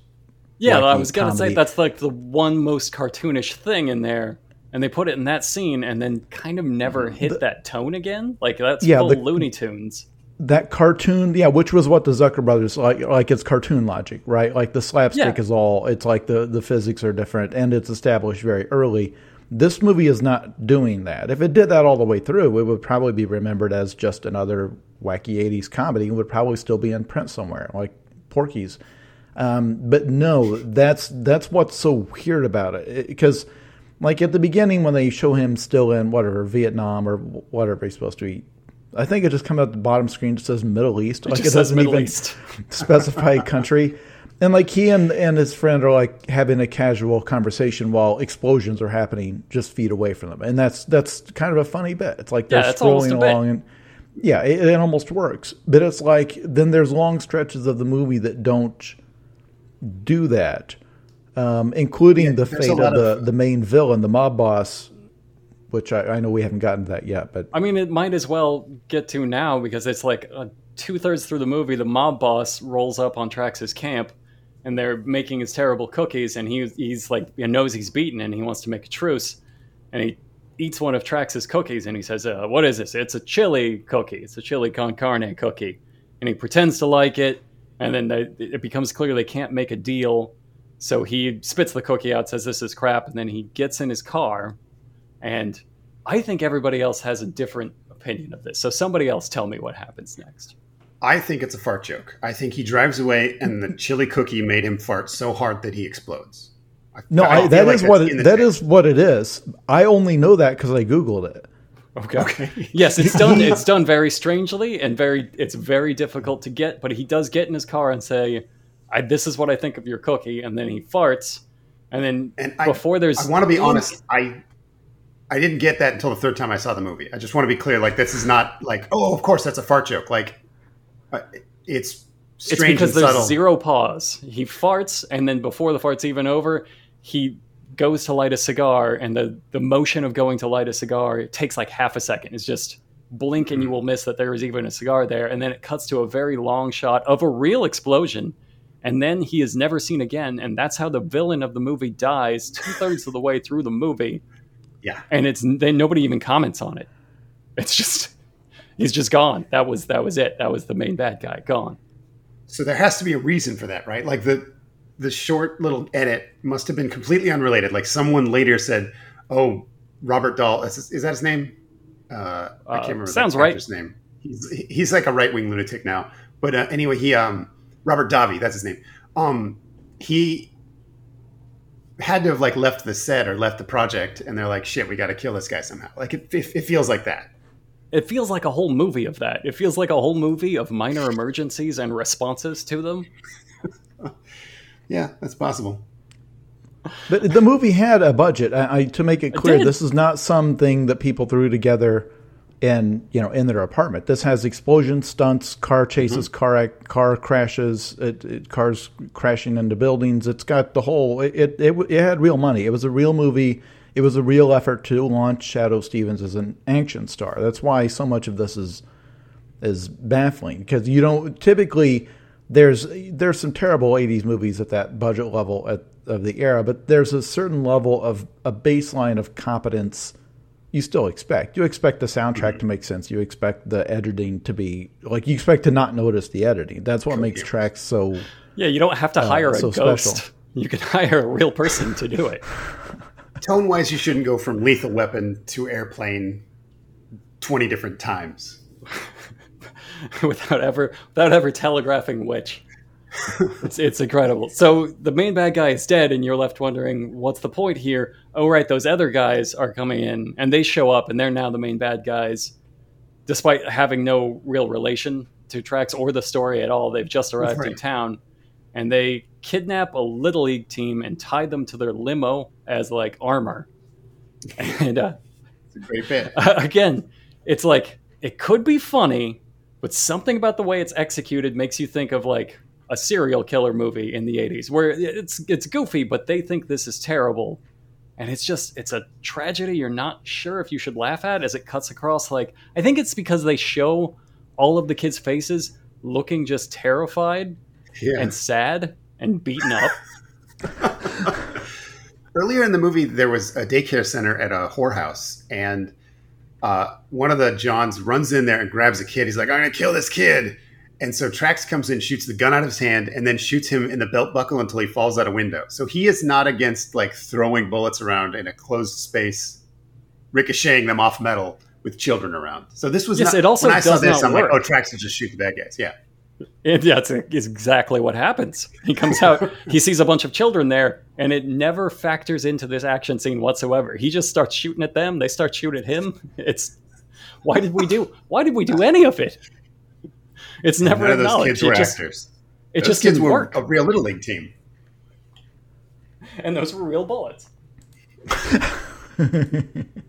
Yeah, I was gonna say that's like the one most cartoonish thing in there, and they put it in that scene, and then kind of never hit that tone again. Like that's Yeah, full the- Looney Tunes. That cartoon, yeah, which was what the Zucker Brothers like. Like it's cartoon logic, right? Like the slapstick Yeah. is all. It's like the the physics are different, and it's established very early. This movie is not doing that. If it did that all the way through, it would probably be remembered as just another wacky '80s comedy, and would probably still be in print somewhere, like Porky's. Um, but no, that's that's what's so weird about it. Because, like at the beginning, when they show him still in whatever Vietnam or whatever he's supposed to be, I think it just comes out the bottom screen just says Middle East. Like just it doesn't Middle even East. specify country. And like he and, and his friend are like having a casual conversation while explosions are happening just feet away from them, and that's that's kind of a funny bit. It's like they're Yeah, scrolling along and yeah, it, it almost works. But it's like then there's long stretches of the movie that don't do that, um, including the fate of the, of- the main villain, the mob boss, which I, I know we haven't gotten to that yet. But I mean, it might as well get to now because it's like uh, two thirds through the movie, the mob boss rolls up on Traxx's camp, and they're making his terrible cookies, and he he's like he knows he's beaten, and he wants to make a truce, and he eats one of Traxx's cookies, and he says, uh, "What is this? It's a chili cookie. It's a chili con carne cookie," and he pretends to like it, and then they, it becomes clear they can't make a deal. So he spits the cookie out, says this is crap, and then he gets in his car, and I think everybody else has a different opinion of this. So somebody else tell me what happens next. I think it's a fart joke. I think he drives away, and the chili cookie made him fart so hard that he explodes. I- no, I I, that like is that's what in it, the that text. is what it is. I only know that because I googled it. Okay. Okay. Yes, it's done. It's done very strangely and very. It's very difficult to get. But he does get in his car and say, I, "This is what I think of your cookie," and then he farts, and then And I, before there's. I want to be honest. I I didn't get that until the third time I saw the movie. I just want to be clear. Like this is not like oh, of course that's a fart joke. Like it's It's because there's subtle. zero pause. He farts, and then before the fart's even over, he goes to light a cigar, and the the motion of going to light a cigar it takes like half a second. It's just blink, and you hmm. will miss that there is even a cigar there, and then it cuts to a very long shot of a real explosion, and then he is never seen again, and that's how the villain of the movie dies two thirds of the way through the movie, Yeah. and it's then nobody even comments on it. It's just he's just gone. That was that was it. That was the main bad guy gone. So there has to be a reason for that, right? Like the the short little edit must have been completely unrelated. Like someone later said, "Oh, Robert Dahl is, is that his name? Uh, I Uh, can't remember sounds the right. actor's name. He's he's like a right wing lunatic now. But uh, anyway, he um Robert Davi, that's his name. Um, he had to have like left the set or left the project, and they're like, "Shit, we got to kill this guy somehow." Like it, it, it feels like that. It feels like a whole movie of that. It feels like a whole movie of minor emergencies and responses to them. Yeah, that's possible. But the movie had a budget. I, I, to make it clear, did. this is not something that people threw together in you know in their apartment. This has explosion, stunts, car chases, mm-hmm. car ac- car crashes, it, it, cars crashing into buildings. It's got the whole. It, it it it had real money. It was a real movie. It was a real effort to launch Shadoe Stevens as an action star. That's why so much of this is is baffling because you don't typically there's there's some terrible 80s movies at that budget level at, of the era but there's a certain level of a baseline of competence you still expect you expect the soundtrack mm-hmm. to make sense you expect the editing to be like you expect to not notice the editing that's what makes Traxx so yeah you don't have to uh, hire uh, a so ghost special. you can hire a real person to do it tone wise you shouldn't go from lethal weapon to airplane 20 different times without ever without ever telegraphing which. it's it's incredible. So the main bad guy is dead, and you're left wondering what's the point here. Oh right, those other guys are coming in, and they show up, and they're now the main bad guys, despite having no real relation to Traxx or the story at all. They've just arrived right. in town, and they kidnap a little league team and tie them to their limo as like armor. And uh, it's a great bit. again, it's like it could be funny, but something about the way it's executed makes you think of like a serial killer movie in the 80s where it's it's goofy but they think this is terrible and it's just it's a tragedy you're not sure if you should laugh at as it cuts across like i think it's because they show all of the kids faces looking just terrified yeah. and sad and beaten up earlier in the movie there was a daycare center at a whorehouse and uh, one of the Johns runs in there and grabs a kid. He's like, I'm going to kill this kid. And so Traxx comes in, shoots the gun out of his hand, and then shoots him in the belt buckle until he falls out a window. So he is not against like throwing bullets around in a closed space, ricocheting them off metal with children around. So this was yes. Not, it also when I saw this, I'm work. like, oh, Traxx will just shoot the bad guys. Yeah. And yeah, it's, it's exactly what happens. He comes out, he sees a bunch of children there, and it never factors into this action scene whatsoever. He just starts shooting at them. They start shooting at him. It's why did we do? Why did we do any of it? It's never None acknowledged. Of those kids were just, actors. It those just kids didn't were work. a real little league team, and those were real bullets.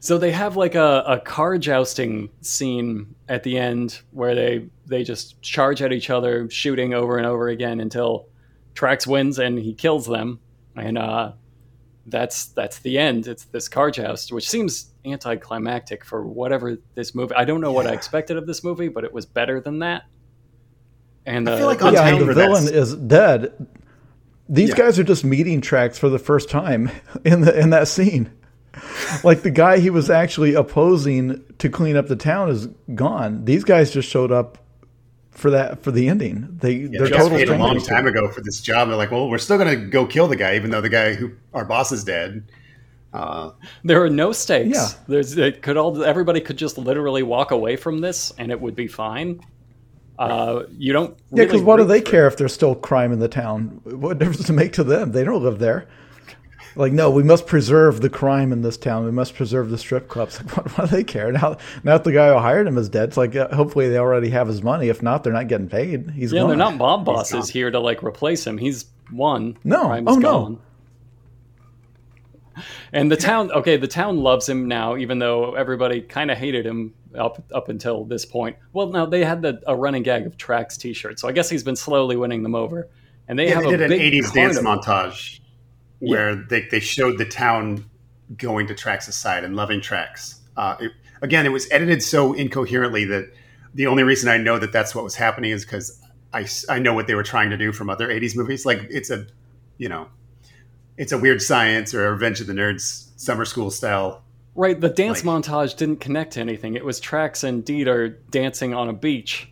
so they have like a, a car jousting scene at the end where they they just charge at each other, shooting over and over again until Traxx wins and he kills them. And uh, that's that's the end. It's this car joust, which seems anticlimactic for whatever this movie. I don't know yeah. what I expected of this movie, but it was better than that. And I feel like uh, yeah, the villain is dead. These yeah. guys are just meeting Traxx for the first time in the in that scene. Like the guy he was actually opposing to clean up the town is gone. These guys just showed up for that for the ending. They yeah, they're total a long time ago for this job. They're like, well, we're still going to go kill the guy, even though the guy who our boss is dead. Uh, there are no stakes. Yeah. There's it could all everybody could just literally walk away from this and it would be fine. Uh, you don't. Really yeah, because what do they care if there's still crime in the town? What difference does it make to them? They don't live there like no we must preserve the crime in this town. We must preserve the strip clubs. Like what, what do they care? Now now that the guy who hired him is dead. It's like uh, hopefully they already have his money. If not they're not getting paid. He's yeah gone. they're not mob bosses here to like replace him. He's won. No. Crime's oh gone. no and the town okay the town loves him now even though everybody kind of hated him up up until this point. Well now they had the, a running gag of Traxx t-shirts so i guess he's been slowly winning them over. And they yeah, have they did an 80s dance montage where yeah. they, they showed the town going to Traxx's side and loving Traxx. Uh, it, again, it was edited so incoherently that the only reason I know that that's what was happening is because I, I know what they were trying to do from other 80s movies. Like it's a, you know, it's a weird science or Revenge of the Nerds summer school style. Right. The dance like, montage didn't connect to anything. It was Traxx and Dieter dancing on a beach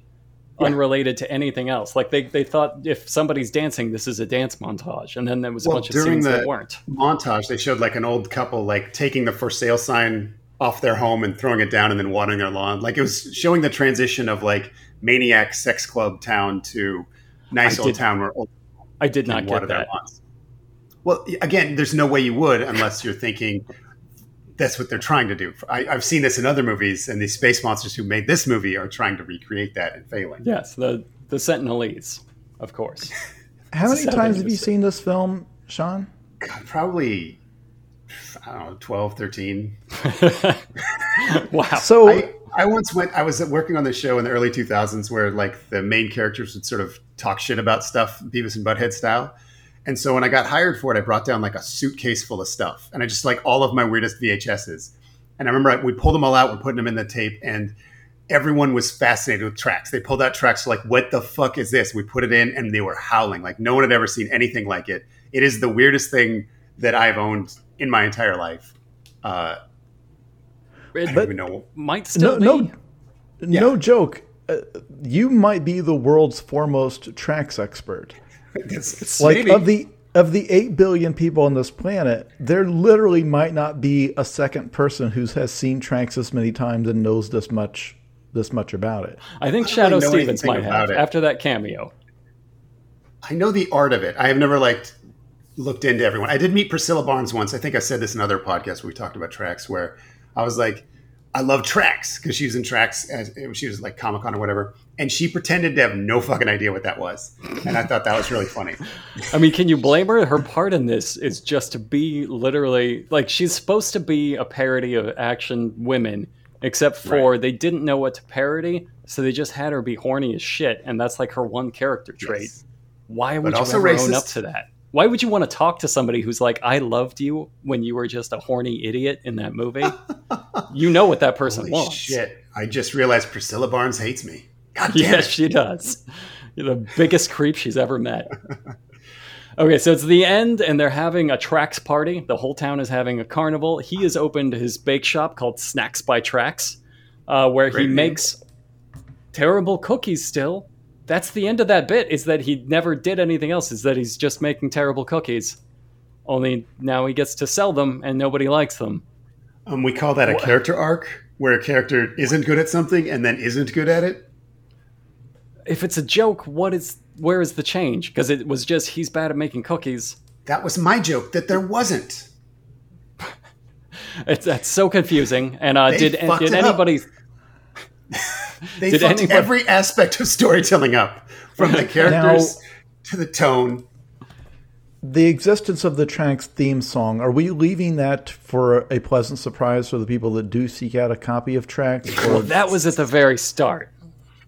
yeah. unrelated to anything else. Like they, they thought if somebody's dancing, this is a dance montage, and then there was a well, bunch of scenes that weren't. Montage, they showed like an old couple like taking the for sale sign off their home and throwing it down and then watering their lawn. Like it was showing the transition of like maniac sex club town to nice I old did, town where old I did not get that. Well, again, there's no way you would unless you're thinking that's what they're trying to do. I, have seen this in other movies, and these space monsters who made this movie are trying to recreate that and failing. Yes, the the Sentinelese, of course. How many times have you seen this film, Sean? God, probably, I don't know, 12, 13. wow. So I, I once went, I was working on the show in the early 2000s where like the main characters would sort of talk shit about stuff, Beavis and Butthead style. And so when I got hired for it, I brought down like a suitcase full of stuff, and I just like all of my weirdest VHSs. And I remember I, we pulled them all out, we're putting them in the tape, and everyone was fascinated with Traxx. They pulled out Traxx like, "What the fuck is this?" We put it in, and they were howling like no one had ever seen anything like it. It is the weirdest thing that I've owned in my entire life. Uh, I don't But- even know. might still no, be. no, no joke. Uh, you might be the world's foremost Traxx expert. It's, it's Like maybe. of the of the eight billion people on this planet, there literally might not be a second person who has seen Traxx this many times and knows this much this much about it. I think I Shadoe know Stevens might have it. after that cameo. I know the art of it. I have never like looked into everyone. I did meet Priscilla Barnes once. I think I said this in other podcasts where we talked about Traxx where I was like, I love Traxx because she was in Traxx as she was like Comic Con or whatever. And she pretended to have no fucking idea what that was. And I thought that was really funny. I mean, can you blame her? Her part in this is just to be literally like she's supposed to be a parody of action women, except for Right. they didn't know what to parody, so they just had her be horny as shit, and that's like her one character trait. Yes. Why would you also ever own up to that? Why would you want to talk to somebody who's like, "I loved you" when you were just a horny idiot in that movie? you know what that person Holy wants. shit. I just realized Priscilla Barnes hates me. God damn Yes, it. she does. You're the biggest creep she's ever met. Okay, so it's the end, and they're having a Traxx party. The whole town is having a carnival. He has opened his bake shop called Snacks by Traxx, uh, where Great he name. makes terrible cookies still. That's the end of that bit, is that he never did anything else, is that he's just making terrible cookies. Only now he gets to sell them, and nobody likes them. Um, we call that a character arc where a character isn't good at something and then isn't good at it. If it's a joke, what is where is the change? Because it was just he's bad at making cookies. That was my joke that there wasn't. It's that's so confusing. And uh, did did anybody? They Did fucked anyone- every aspect of storytelling up, from the characters to the tone. The existence of the Traxx theme song, are we leaving that for a pleasant surprise for the people that do seek out a copy of Traxx? Well, that was at the very start.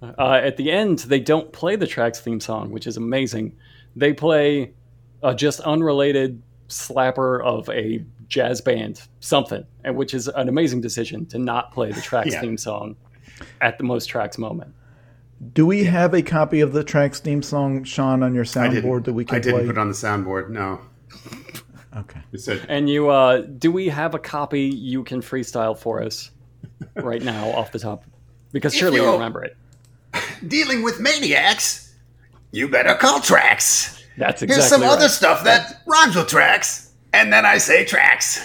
Uh, at the end, they don't play the Traxx theme song, which is amazing. They play a just unrelated slapper of a jazz band, something, and which is an amazing decision to not play the Traxx Yeah. theme song at the most Traxx moment. do we have a copy of the Traxx theme song, Sean, on your soundboard that we can I didn't play? put it on the soundboard. No, okay. it And you, uh, do we have a copy you can freestyle for us right now off the top? Because surely you you- remember it. Dealing with maniacs. You better call Traxx. That's exactly Here's some right. other stuff that rhymes with Traxx, and then I say tracks.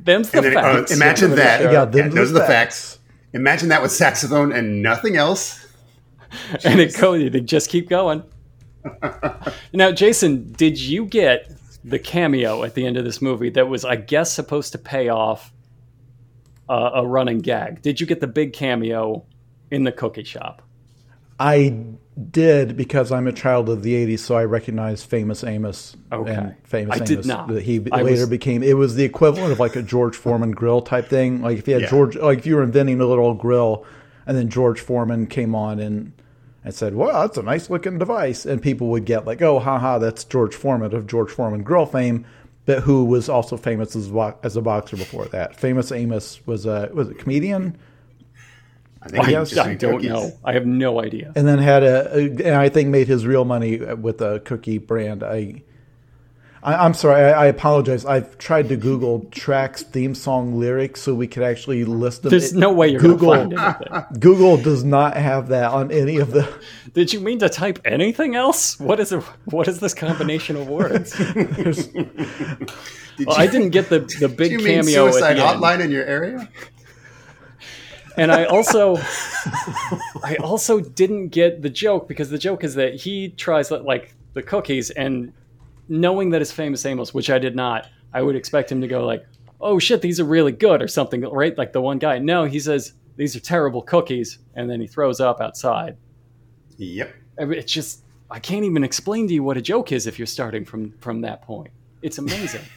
Them's the then, uh, facts. imagine that. Yeah, Yeah, those are the the facts. Imagine that with saxophone and nothing else. and it goes. They just keep going. now, Jason, did you get the cameo at the end of this movie that was, I guess, supposed to pay off uh, a running gag? Did you get the big cameo in the cookie shop? I did because I'm a child of the '80s, so I recognize Famous Amos Okay. and Famous I Amos. did not. that He I later was- became. It was the equivalent of like a George Foreman grill type thing. Like if you had Yeah. George, like if you were inventing a little grill, and then George Foreman came on and and said, "Well, that's a nice looking device," and people would get like, "Oh, haha, that's George Foreman of George Foreman grill fame." But who was also famous as, a as a boxer before that? Famous Amos was a was a comedian, I think I, he guess- just I don't cookies. know. I have no idea. and then had a, a and I think made his real money with a cookie brand. I, I I'm sorry, I, I apologize. I've tried to Google Traxx theme song lyrics so we could actually list them. There's It- no way you're Google find anything. Google does not have that on any of the. Did you mean to type anything else? What is it? What is this combination of words? there's- Did Well, I didn't get the the big Do you mean cameo at suicide the end. hotline in your area? And I also I also didn't get the joke because the joke is that he tries like the cookies and knowing that it's famous Amos, which I did not, I would expect him to go like, "Oh shit, these are really good" or something, right? Like the one guy. No, he says these are terrible cookies, and then he throws up outside. Yep. It's just I can't even explain to you what a joke is if you're starting from from that point. It's amazing.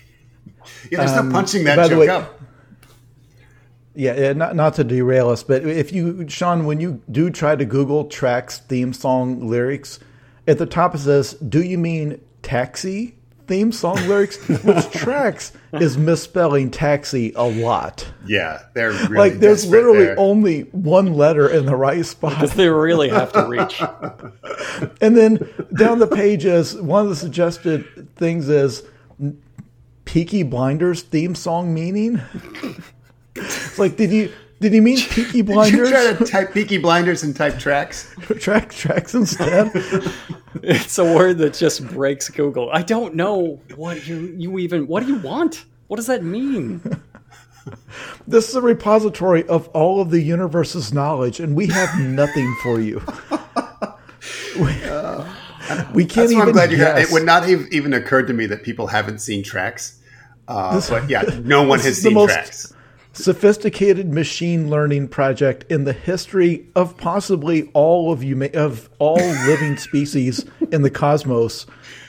Yeah, there's Um, no punching that by joke way- up. Yeah, yeah, not not to derail us, but if you, Sean, when you do try to Google Traxx theme song lyrics, at the top it says, "Do you mean taxi theme song lyrics, which Traxx is misspelling taxi a lot. Yeah, they're really like there's literally there. only one letter in the right spot. Because they really have to reach. And then down the page is one of the suggested things is Peaky Blinders theme song meaning. It's like, did you did he mean Peaky you Blinders? try to type Peaky Blinders and type Traxx. Track Traxx instead. It's a word that just breaks Google. I don't know what you you even what do you want? What does that mean? This is a repository of all of the universe's knowledge, and we have nothing for you. we, we can't That's why even I'm glad you got. It would not have even occurred to me that people haven't seen Traxx. Uh, but yeah, no one has seen most- Traxx. Sophisticated machine learning project in the history of possibly all of you of all living species in the cosmos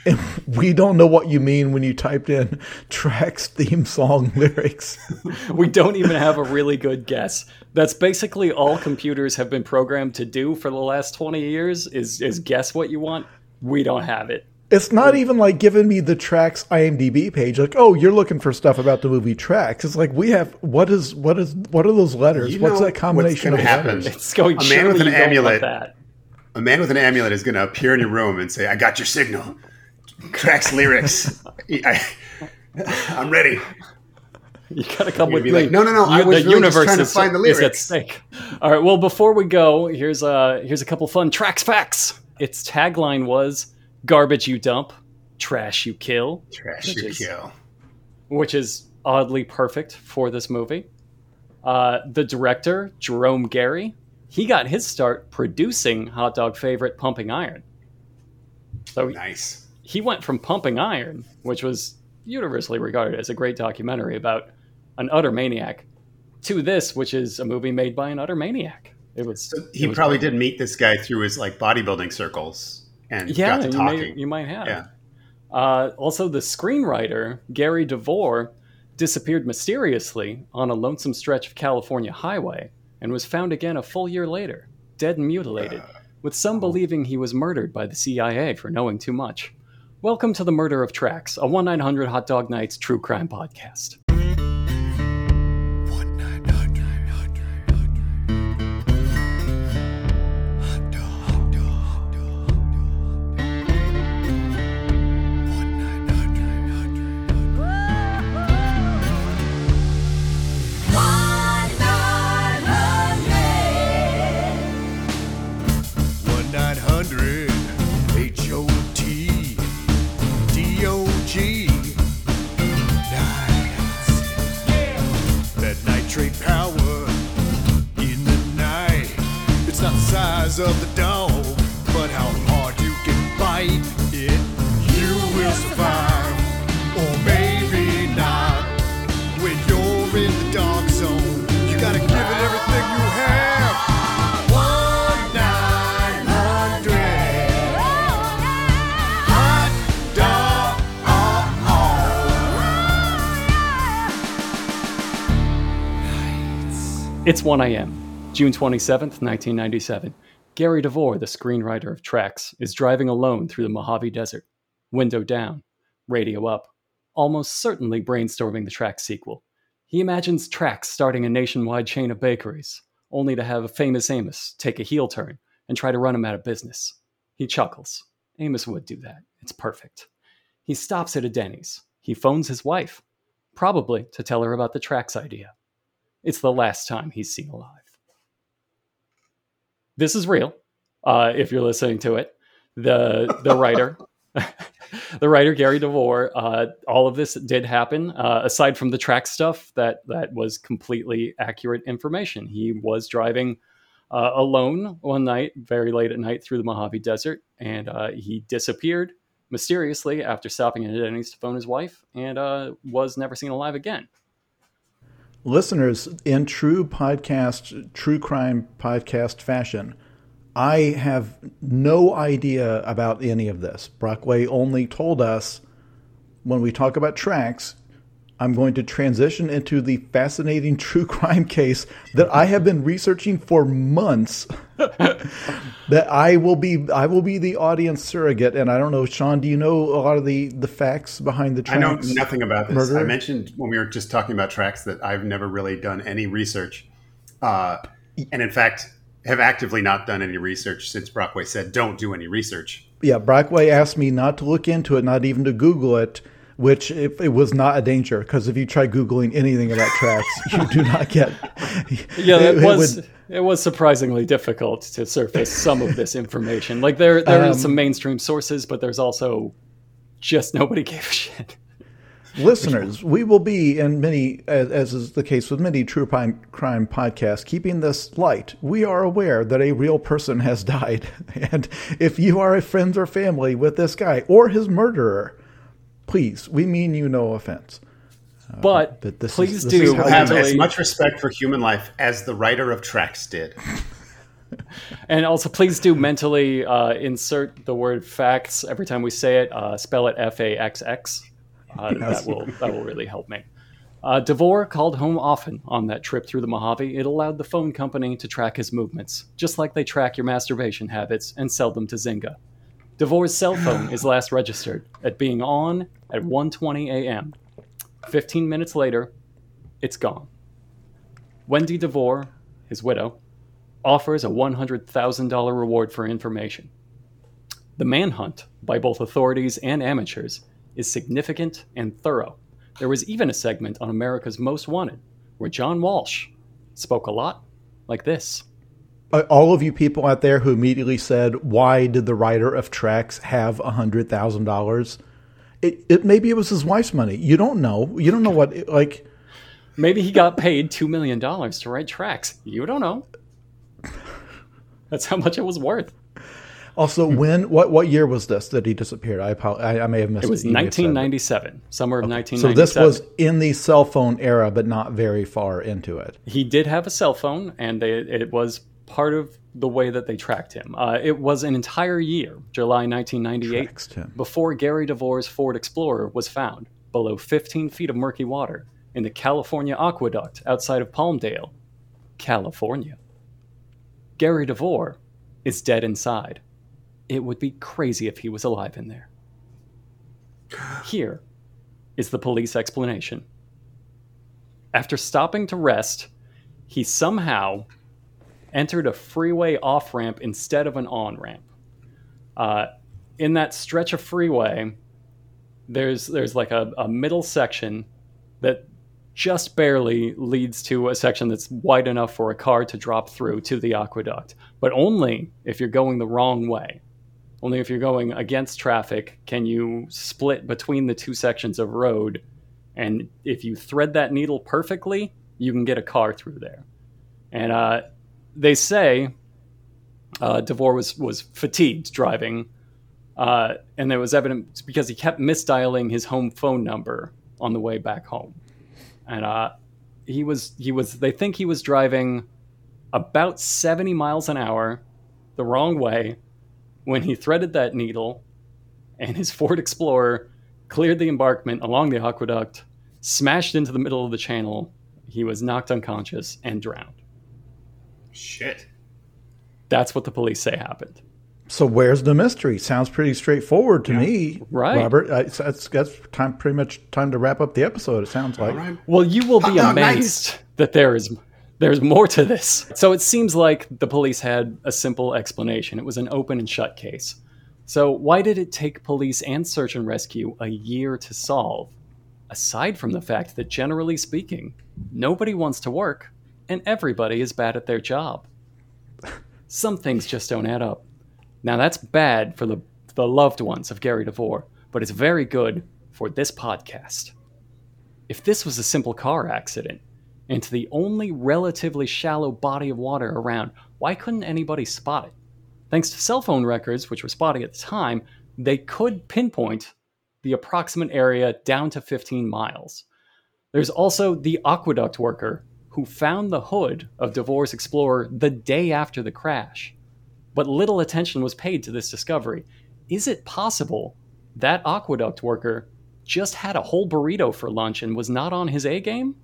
and we don't know what you mean when you typed in Traxx theme song lyrics We don't even have a really good guess. That's basically all computers have been programmed to do for the last 20 years is is guess what you want. We don't have it. It's not even like giving me the Traxx imdb page like oh you're looking for stuff about the movie Traxx it's like we have what is what is what are those letters You what's that combination of what's gonna letters happen? It's going A man with an you don't want amulet. that. A man with an amulet is going to appear in your room and say, "I got your signal." Traxx lyrics. I, am ready. You gotta come You'd with be me. like, "No, no, no, I was the really just universe trying to is, find the is at lyrics." stake. All right. Well, before we go, here's uh here's a couple fun Traxx facts. Its tagline was "Garbage you dump, trash you kill," Trash you is- kill. which is oddly perfect for this movie. Uh, the director Jerome Gary, he got his start producing Hot Dog favorite Pumping Iron. So Nice. he went from Pumping Iron, which was universally regarded as a great documentary about an utter maniac, to this, which is a movie made by an utter maniac. It was. He it was probably great. did meet this guy through his like bodybuilding circles and yeah, got to talking. You, you might have. Yeah. Uh, also, the screenwriter, Gary DeVore, disappeared mysteriously on a lonesome stretch of California highway and was found again a full year later, dead and mutilated, uh, with some believing he was murdered by the CIA for knowing too much. Welcome to The Murder of Traxx, a 1 900 Hot Dog Nights true crime podcast. 1 of the dog, but how hard you can bite it. You will survive, or maybe not. When you're in the dark zone, you gotta give it everything you have. One nine hundred hot dog. It's 1 a.m., June 27th, 1997. Gary DeVore, the screenwriter of Traxx, is driving alone through the Mojave Desert, window down, radio up, almost certainly brainstorming the Traxx sequel. He imagines Traxx starting a nationwide chain of bakeries, only to have a famous Amos take a heel turn and try to run him out of business. He chuckles. Amos would do that. It's perfect. He stops at a Denny's. He phones his wife, probably to tell her about the Traxx idea. It's the last time he's seen alive. This is real. Uh, if you're listening to it, the the writer, the writer Gary DeVore, uh, all of this did happen. Uh, aside from the track stuff, that that was completely accurate information. He was driving uh, alone one night, very late at night, through the Mojave Desert, and uh, he disappeared mysteriously after stopping at Denny's to phone his wife, and uh, was never seen alive again. Listeners in true podcast true crime podcast fashion i have no idea about any of this. Brockway only told us when we talk about Traxx i'm going to transition into the fascinating true crime case that i have been researching for months that I will be I will be the audience surrogate, and I don't know, Sean. Do you know a lot of the the facts behind the Traxx I know nothing about this. murder? I mentioned when we were just talking about Traxx that I've never really done any research, uh, and in fact have actively not done any research since Brockway said don't do any research. Yeah, Brockway asked me not to look into it, not even to Google it, which if it was not a danger because if you try googling anything about Traxx, you do not get. Yeah, it- it, it was would- it was surprisingly difficult to surface some of this information. Like there there Um, is some mainstream sources, but there's also just nobody gave a shit. Listeners, we will be in many, as, as is the case with many true crime, crime podcasts, keeping this light. We are aware that a real person has died, and if you are a friend or family with this guy or his murderer, please, we mean you no offense. But, but this is- please this is do how Have as much respect for human life as the writer of Traxx did. and also please do mentally uh, insert the word facts every time we say it. Uh, spell it F A X X. Uh, That will that will really help me. Uh, Devore called home often on that trip through the Mojave. It allowed the phone company to track his movements, just like they track your masturbation habits and sell them to Zynga. Devore's cell phone is last registered at being on at 1:20 a.m. 15 minutes later, it's gone. Wendy Devore, his widow, offers a $100,000 reward for information. The manhunt by both authorities and amateurs is significant and thorough. There was even a segment on America's Most Wanted where John Walsh spoke a lot like this. Uh, all of you people out there who immediately said, "Why did the writer of Traxx have a hundred thousand dollars?" It, it maybe it was his wife's money. You don't know. You don't know what like. Maybe he got paid $2 million to write Traxx. You don't know. That's how much it was worth. Also, when what what year was this that he disappeared? I I, I may have missed. It It was You may have said it. 1997, summer of So 1997. this was in the cell phone era, but not very far into it. he did have a cell phone, and they, it was part of the way that they tracked him. Uh, it was an entire year, July 1998, before Gary DeVore's Ford Explorer was found below 15 feet of murky water in the California Aqueduct outside of Palmdale, California. Gary DeVore is dead inside. It would be crazy if he was alive in there. Here is the police explanation. After stopping to rest, he somehow entered a freeway off ramp instead of an on ramp. Uh, in that stretch of freeway, there's there's like a, a middle section that just barely leads to a section that's wide enough for a car to drop through to the aqueduct, but only if you're going the wrong way. Only if you're going against traffic can you split between the two sections of road. And if you thread that needle perfectly, you can get a car through there. And uh, they say uh, DeVore was, was fatigued driving. Uh, and it was evident because he kept misdialing his home phone number on the way back home. And uh, he was he was they think he was driving about 70 miles an hour the wrong way when he threaded that needle and his Ford Explorer cleared the embankment along the aqueduct, smashed into the middle of the channel. He was knocked unconscious and drowned. Shit. That's what the police say happened. So where's the mystery? Sounds pretty straightforward to me, Right. Robert? I, that's that's time pretty much time to wrap up the episode. It sounds like. All right. Well, you will be Oh, amazed that there is there's more to this. So it seems like the police had a simple explanation. It was an open and shut case. So why did it take police and search and rescue a year to solve? Aside from the fact that generally speaking, nobody wants to work and everybody is bad at their job. Some things just don't add up. Now that's bad for the the loved ones of Gary DeVore, but it's very good for this podcast. If this was a simple car accident into the only relatively shallow body of water around, why couldn't anybody spot it? Thanks to cell phone records, which were spotty at the time, they could pinpoint the approximate area down to 15 miles. There's also the aqueduct worker who found the hood of DeVore's Explorer the day after the crash. But little attention was paid to this discovery. Is it possible that aqueduct worker just had a whole burrito for lunch and was not on his A game?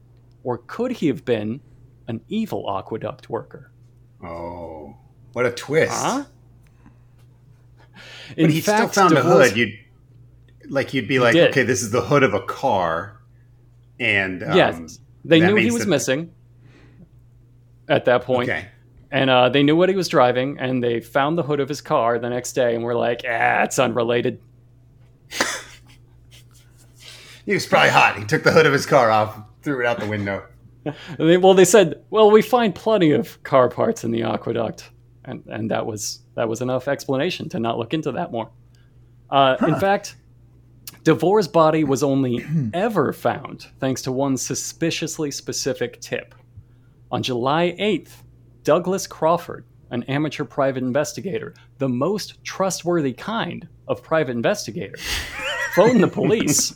Or could he have been an evil aqueduct worker? Oh. What a twist! Huh? But he still fact, found a DeVore's- hood. You'd like you'd be like, okay, this is the hood of a car, and um, yes, they knew he was missing at that point. Okay, and uh, they knew what he was driving, and they found the hood of his car the next day, and were like, "Ah, it's unrelated." he was probably hot. He took the hood of his car off, threw it out the window. They, well, they said, "Well, we find plenty of car parts in the aqueduct," and and that was that was enough explanation to not look into that more. Uh, In fact, Devore's body was only ever found thanks to one suspiciously specific tip. On July 8th, Douglas Crawford, an amateur private investigator, the most trustworthy kind of private investigator, phoned the police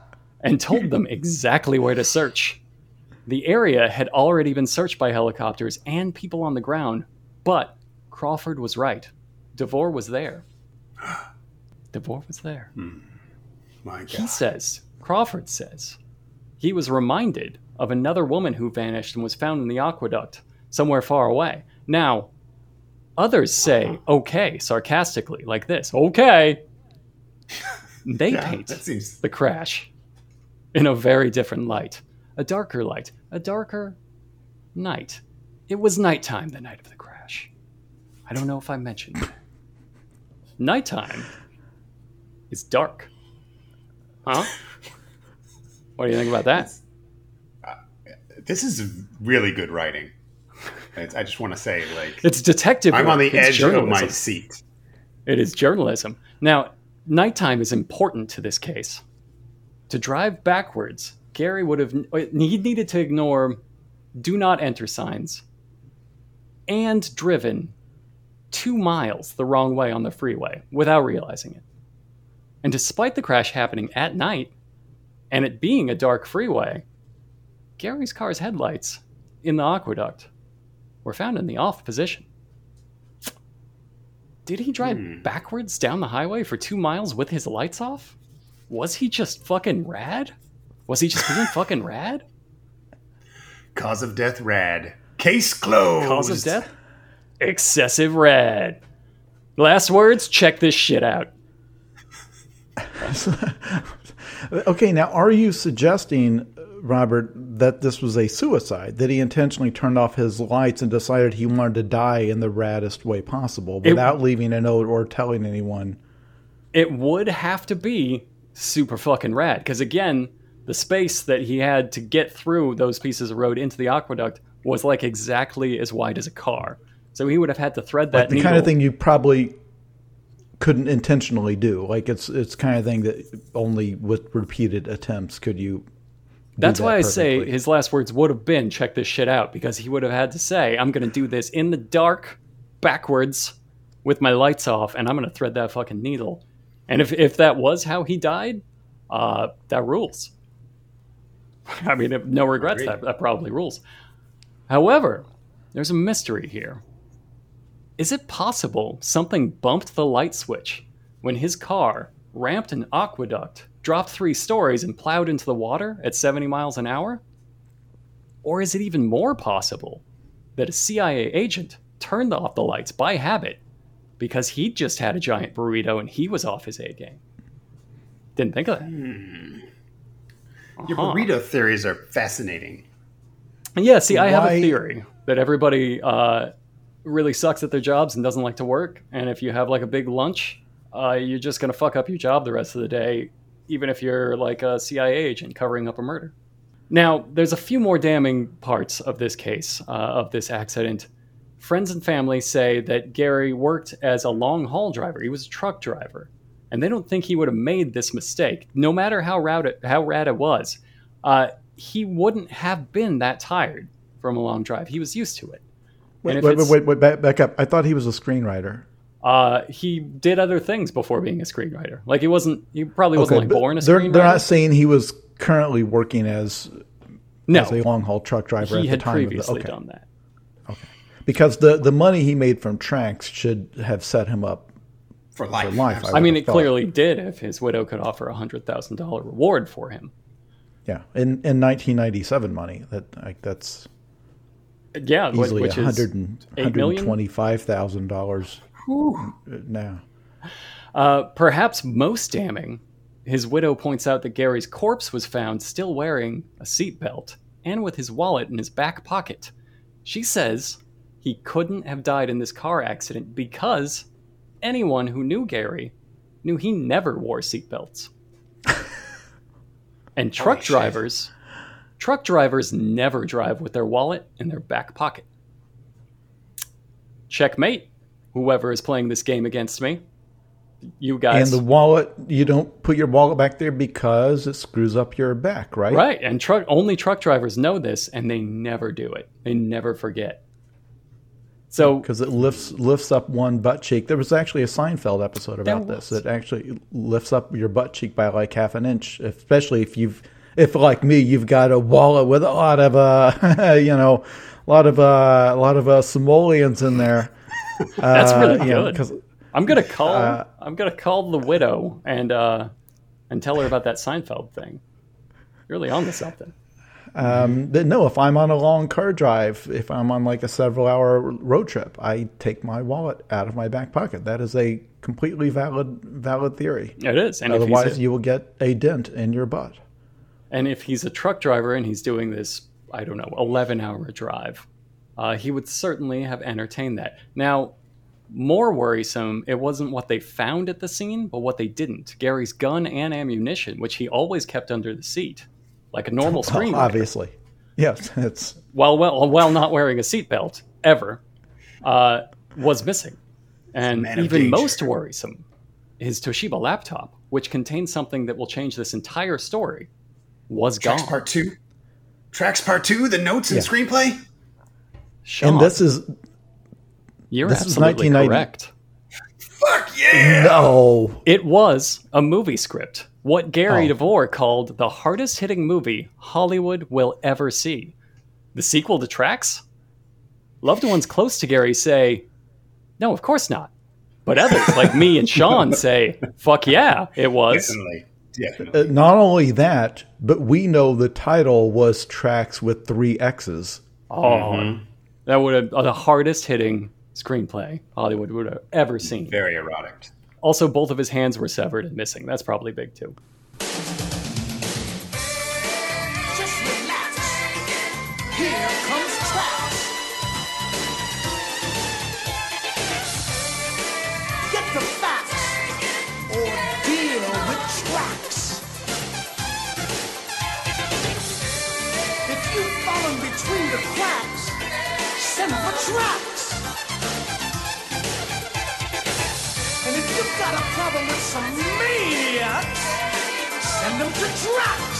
and told them exactly where to search. The area had already been searched by helicopters and people on the ground, but Crawford was right. Devore was there. Devore was there. Hmm. My He says, Crawford says, he was reminded of another woman who vanished and was found in the aqueduct somewhere far away. Now, others say, uh-huh. okay, sarcastically, like this, okay. They yeah, paint seems the crash in a very different light, a darker light, a darker night. It was nighttime the night of the crash. I don't know if I mentioned that. Nighttime is dark. Huh? What do you think about that? This is really good writing. It's- I just want to say, like, It's detective. I'm on the. It's edge of my journalism. seat. It is journalism. Now, nighttime is important to this case. To drive backwards, Gary would have uh, he needed to ignore do not enter signs and driven 2 miles the wrong way on the freeway without realizing it. And despite the crash happening at night and it being a dark freeway, Gary's car's headlights in the aqueduct were found in the off position. Did he drive hmm. backwards down the highway for two miles with his lights off? Was he just fucking rad? Was he just being fucking rad? Cause of death, rad. Case closed. Cause of death? Excessive rad. Last words, check this shit out. Okay, now are you suggesting, Robert, that this was a suicide? That he intentionally turned off his lights and decided he wanted to die in the raddest way possible without leaving a note or telling anyone? It would have to be super fucking rad. Because again, the space that he had to get through those pieces of road into the aqueduct was like exactly as wide as a car. So he would have had to thread that Like the needle. kind of thing you probably couldn't intentionally do. Like it's it's kind of thing that only with repeated attempts could you. That's that why I say his last words would have been check this shit out because he would have had to say, I'm going to do this in the dark, backwards, with my lights off, and I'm going to thread that fucking needle. And if, if that was how he died, uh, that rules. I mean, if no regrets, that, that probably rules. However, there's a mystery here. Is it possible something bumped the light switch when his car ramped an aqueduct, dropped three stories, and plowed into the water at 70 miles an hour? Or is it even more possible that a CIA agent turned off the lights by habit because he just had a giant burrito and he was off his A game? Didn't think of that. Your Uh-huh. burrito theories are fascinating. Yeah, see, I have a theory that everybody uh, really sucks at their jobs and doesn't like to work. And if you have like a big lunch, uh, you're just going to fuck up your job the rest of the day, even if you're like a CIA agent covering up a murder. Now, there's a few more damning parts of this case, uh, of this accident. Friends and family say that Gary worked as a long haul driver. He was a truck driver. And they don't think he would have made this mistake, no matter how rad it, how rad it was. Uh, he wouldn't have been that tired from a long drive. He was used to it. Wait, wait, wait, wait, back, back up. I thought he was a screenwriter. Uh, he did other things before being a screenwriter. Like he wasn't, he probably wasn't like born a they're, screenwriter. they're not saying he was currently working as, no, as a long haul truck driver at he the time previously of the, okay. done that. Okay, Because the, the money he made from Traxx should have set him up For life. for life. absolutely. I mean, it thought. clearly did if his widow could offer a hundred thousand dollar reward for him. Yeah, in in 1997 money. That like that's Yeah, Easily which a is hundred and eight million? hundred twenty-five thousand dollars now. Uh, perhaps most damning, his widow points out that Gary's corpse was found still wearing a seatbelt and with his wallet in his back pocket. She says he couldn't have died in this car accident because anyone who knew Gary knew he never wore seatbelts. and truck shit. drivers, truck drivers never drive with their wallet in their back pocket. Checkmate, whoever is playing this game against me. You guys. And the wallet, you don't put your wallet back there because it screws up your back, right? Right, and truck only truck drivers know this, and they never do it. They never forget. So Because it lifts lifts up one butt cheek. There was actually a Seinfeld episode about this. It actually lifts up your butt cheek by like half an inch, especially if you've if like me, you've got a wallet with a lot of uh you know, a lot of uh a lot of uh simoleons in there. That's really Uh, you know, I'm gonna call. uh, I'm gonna call the widow and uh, and tell her about that Seinfeld thing. You're really on to something. Um, but no, if I'm on a long car drive, if I'm on like a several hour road trip, I take my wallet out of my back pocket. That is a completely valid valid theory. It is, and Otherwise, a, you will get a dent in your butt. and if he's a truck driver and he's doing this, I don't know, 11 hour drive, uh, he would certainly have entertained that. Now, more worrisome, it wasn't what they found at the scene, but what they didn't. Gary's gun and ammunition, which he always kept under the seat, like a normal screenwriter. Obviously, yes, it's while well while not wearing a seatbelt ever, uh, was missing. And even danger. most worrisome, his Toshiba laptop, which contains something that will change this entire story, was Traxx gone. part two. Traxx part two. The notes and Yeah. screenplay. Sean, and this is you're this absolutely 1990 correct. Fuck yeah! no. It was a movie script. What Gary Oh. DeVore called the hardest hitting movie Hollywood will ever see. The sequel to Traxx? Loved ones close to Gary say, no, of course not. But others, like me and Sean, say, fuck yeah, it was. Definitely. Definitely. Uh, Not only that, but we know the title was tracks with three X's. Oh, that would have uh, the hardest hitting screenplay Hollywood would have ever seen. Very erotic. Also, both of his hands were severed and missing. That's probably big too. Some maniacs, send them to Traxx.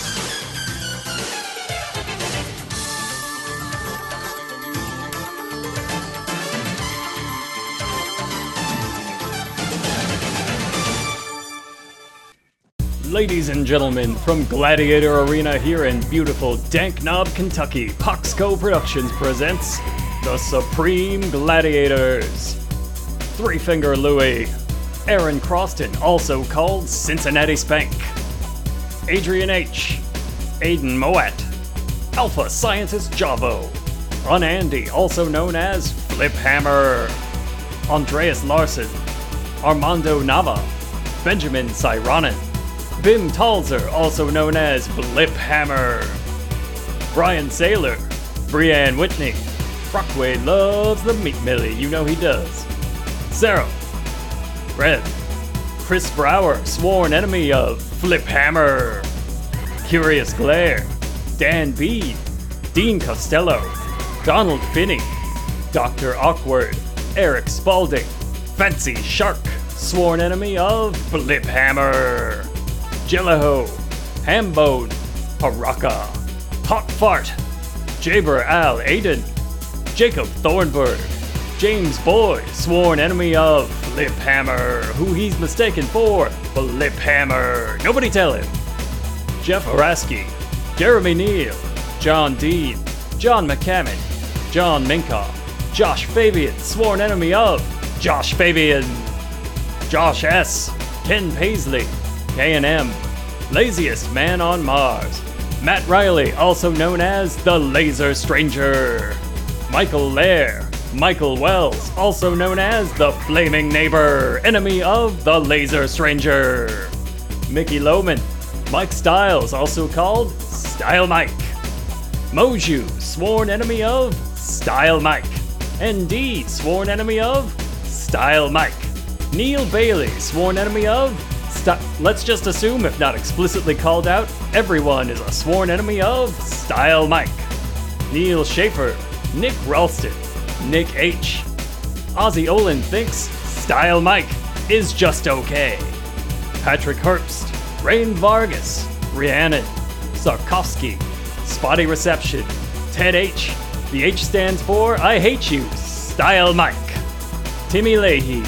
Ladies and gentlemen, from Gladiator Arena here in beautiful Dank Knob, Kentucky, Poxco Productions presents The Supreme Gladiators. Three Finger Louie, Aaron Croston, also called Cincinnati Spank, Adrian H., Aiden Moat, Alpha Scientist Javo, Unandy, also known as Flip Hammer, Andreas Larson, Armando Nava, Benjamin Cyronen, Bim Talzer, also known as Blip Hammer, Brian Saylor, Brianne Whitney, Brockway loves the meat millie, you know he does. Sarah, Red, Chris Brower, sworn enemy of Flip Hammer, Curious Glare, Dan B, Dean Costello, Donald Finney, Dr. Awkward, Eric Spalding, Fancy Shark, sworn enemy of Blip Hammer, Jelliho, Hambone, Paraka, Hot Fart, Jaber Al Aiden, Jacob Thornburg, James Boyd, sworn enemy of Flip Hammer, who he's mistaken for Flip Hammer. Nobody tell him. Jeff Araski, Jeremy Neal, John Dean, John McCammon, John Minkoff, Josh Fabian, sworn enemy of Josh Fabian, Josh S., Ken Paisley, K&M, Laziest Man on Mars, Matt Riley, also known as the Laser Stranger, Michael Lair, Michael Wells, also known as the Flaming Neighbor, enemy of the Laser Stranger. Mickey Lohman, Mike Styles, also called Style Mike. Moju, sworn enemy of Style Mike. ND, sworn enemy of Style Mike. Neil Bailey, sworn enemy of Let's just assume, if not explicitly called out, everyone is a sworn enemy of Style Mike. Neil Schaefer, Nick Ralston, Nick H. Ozzy Olin thinks Style Mike is just okay. Patrick Herbst, Rain Vargas, Rhiannon, Sarkovsky, Spotty Reception, Ted H. The H stands for I Hate You, Style Mike. Timmy Leahy,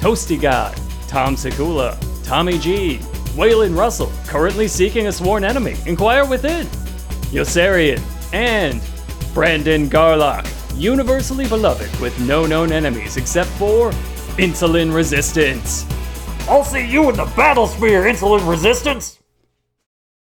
Toasty God, Tom Sekula, Tommy G, Waylon Russell, currently seeking a sworn enemy. Inquire within. Yossarian, and Brandon Garlock, universally beloved with no known enemies except for insulin resistance. I'll see you in the battlesphere, insulin resistance!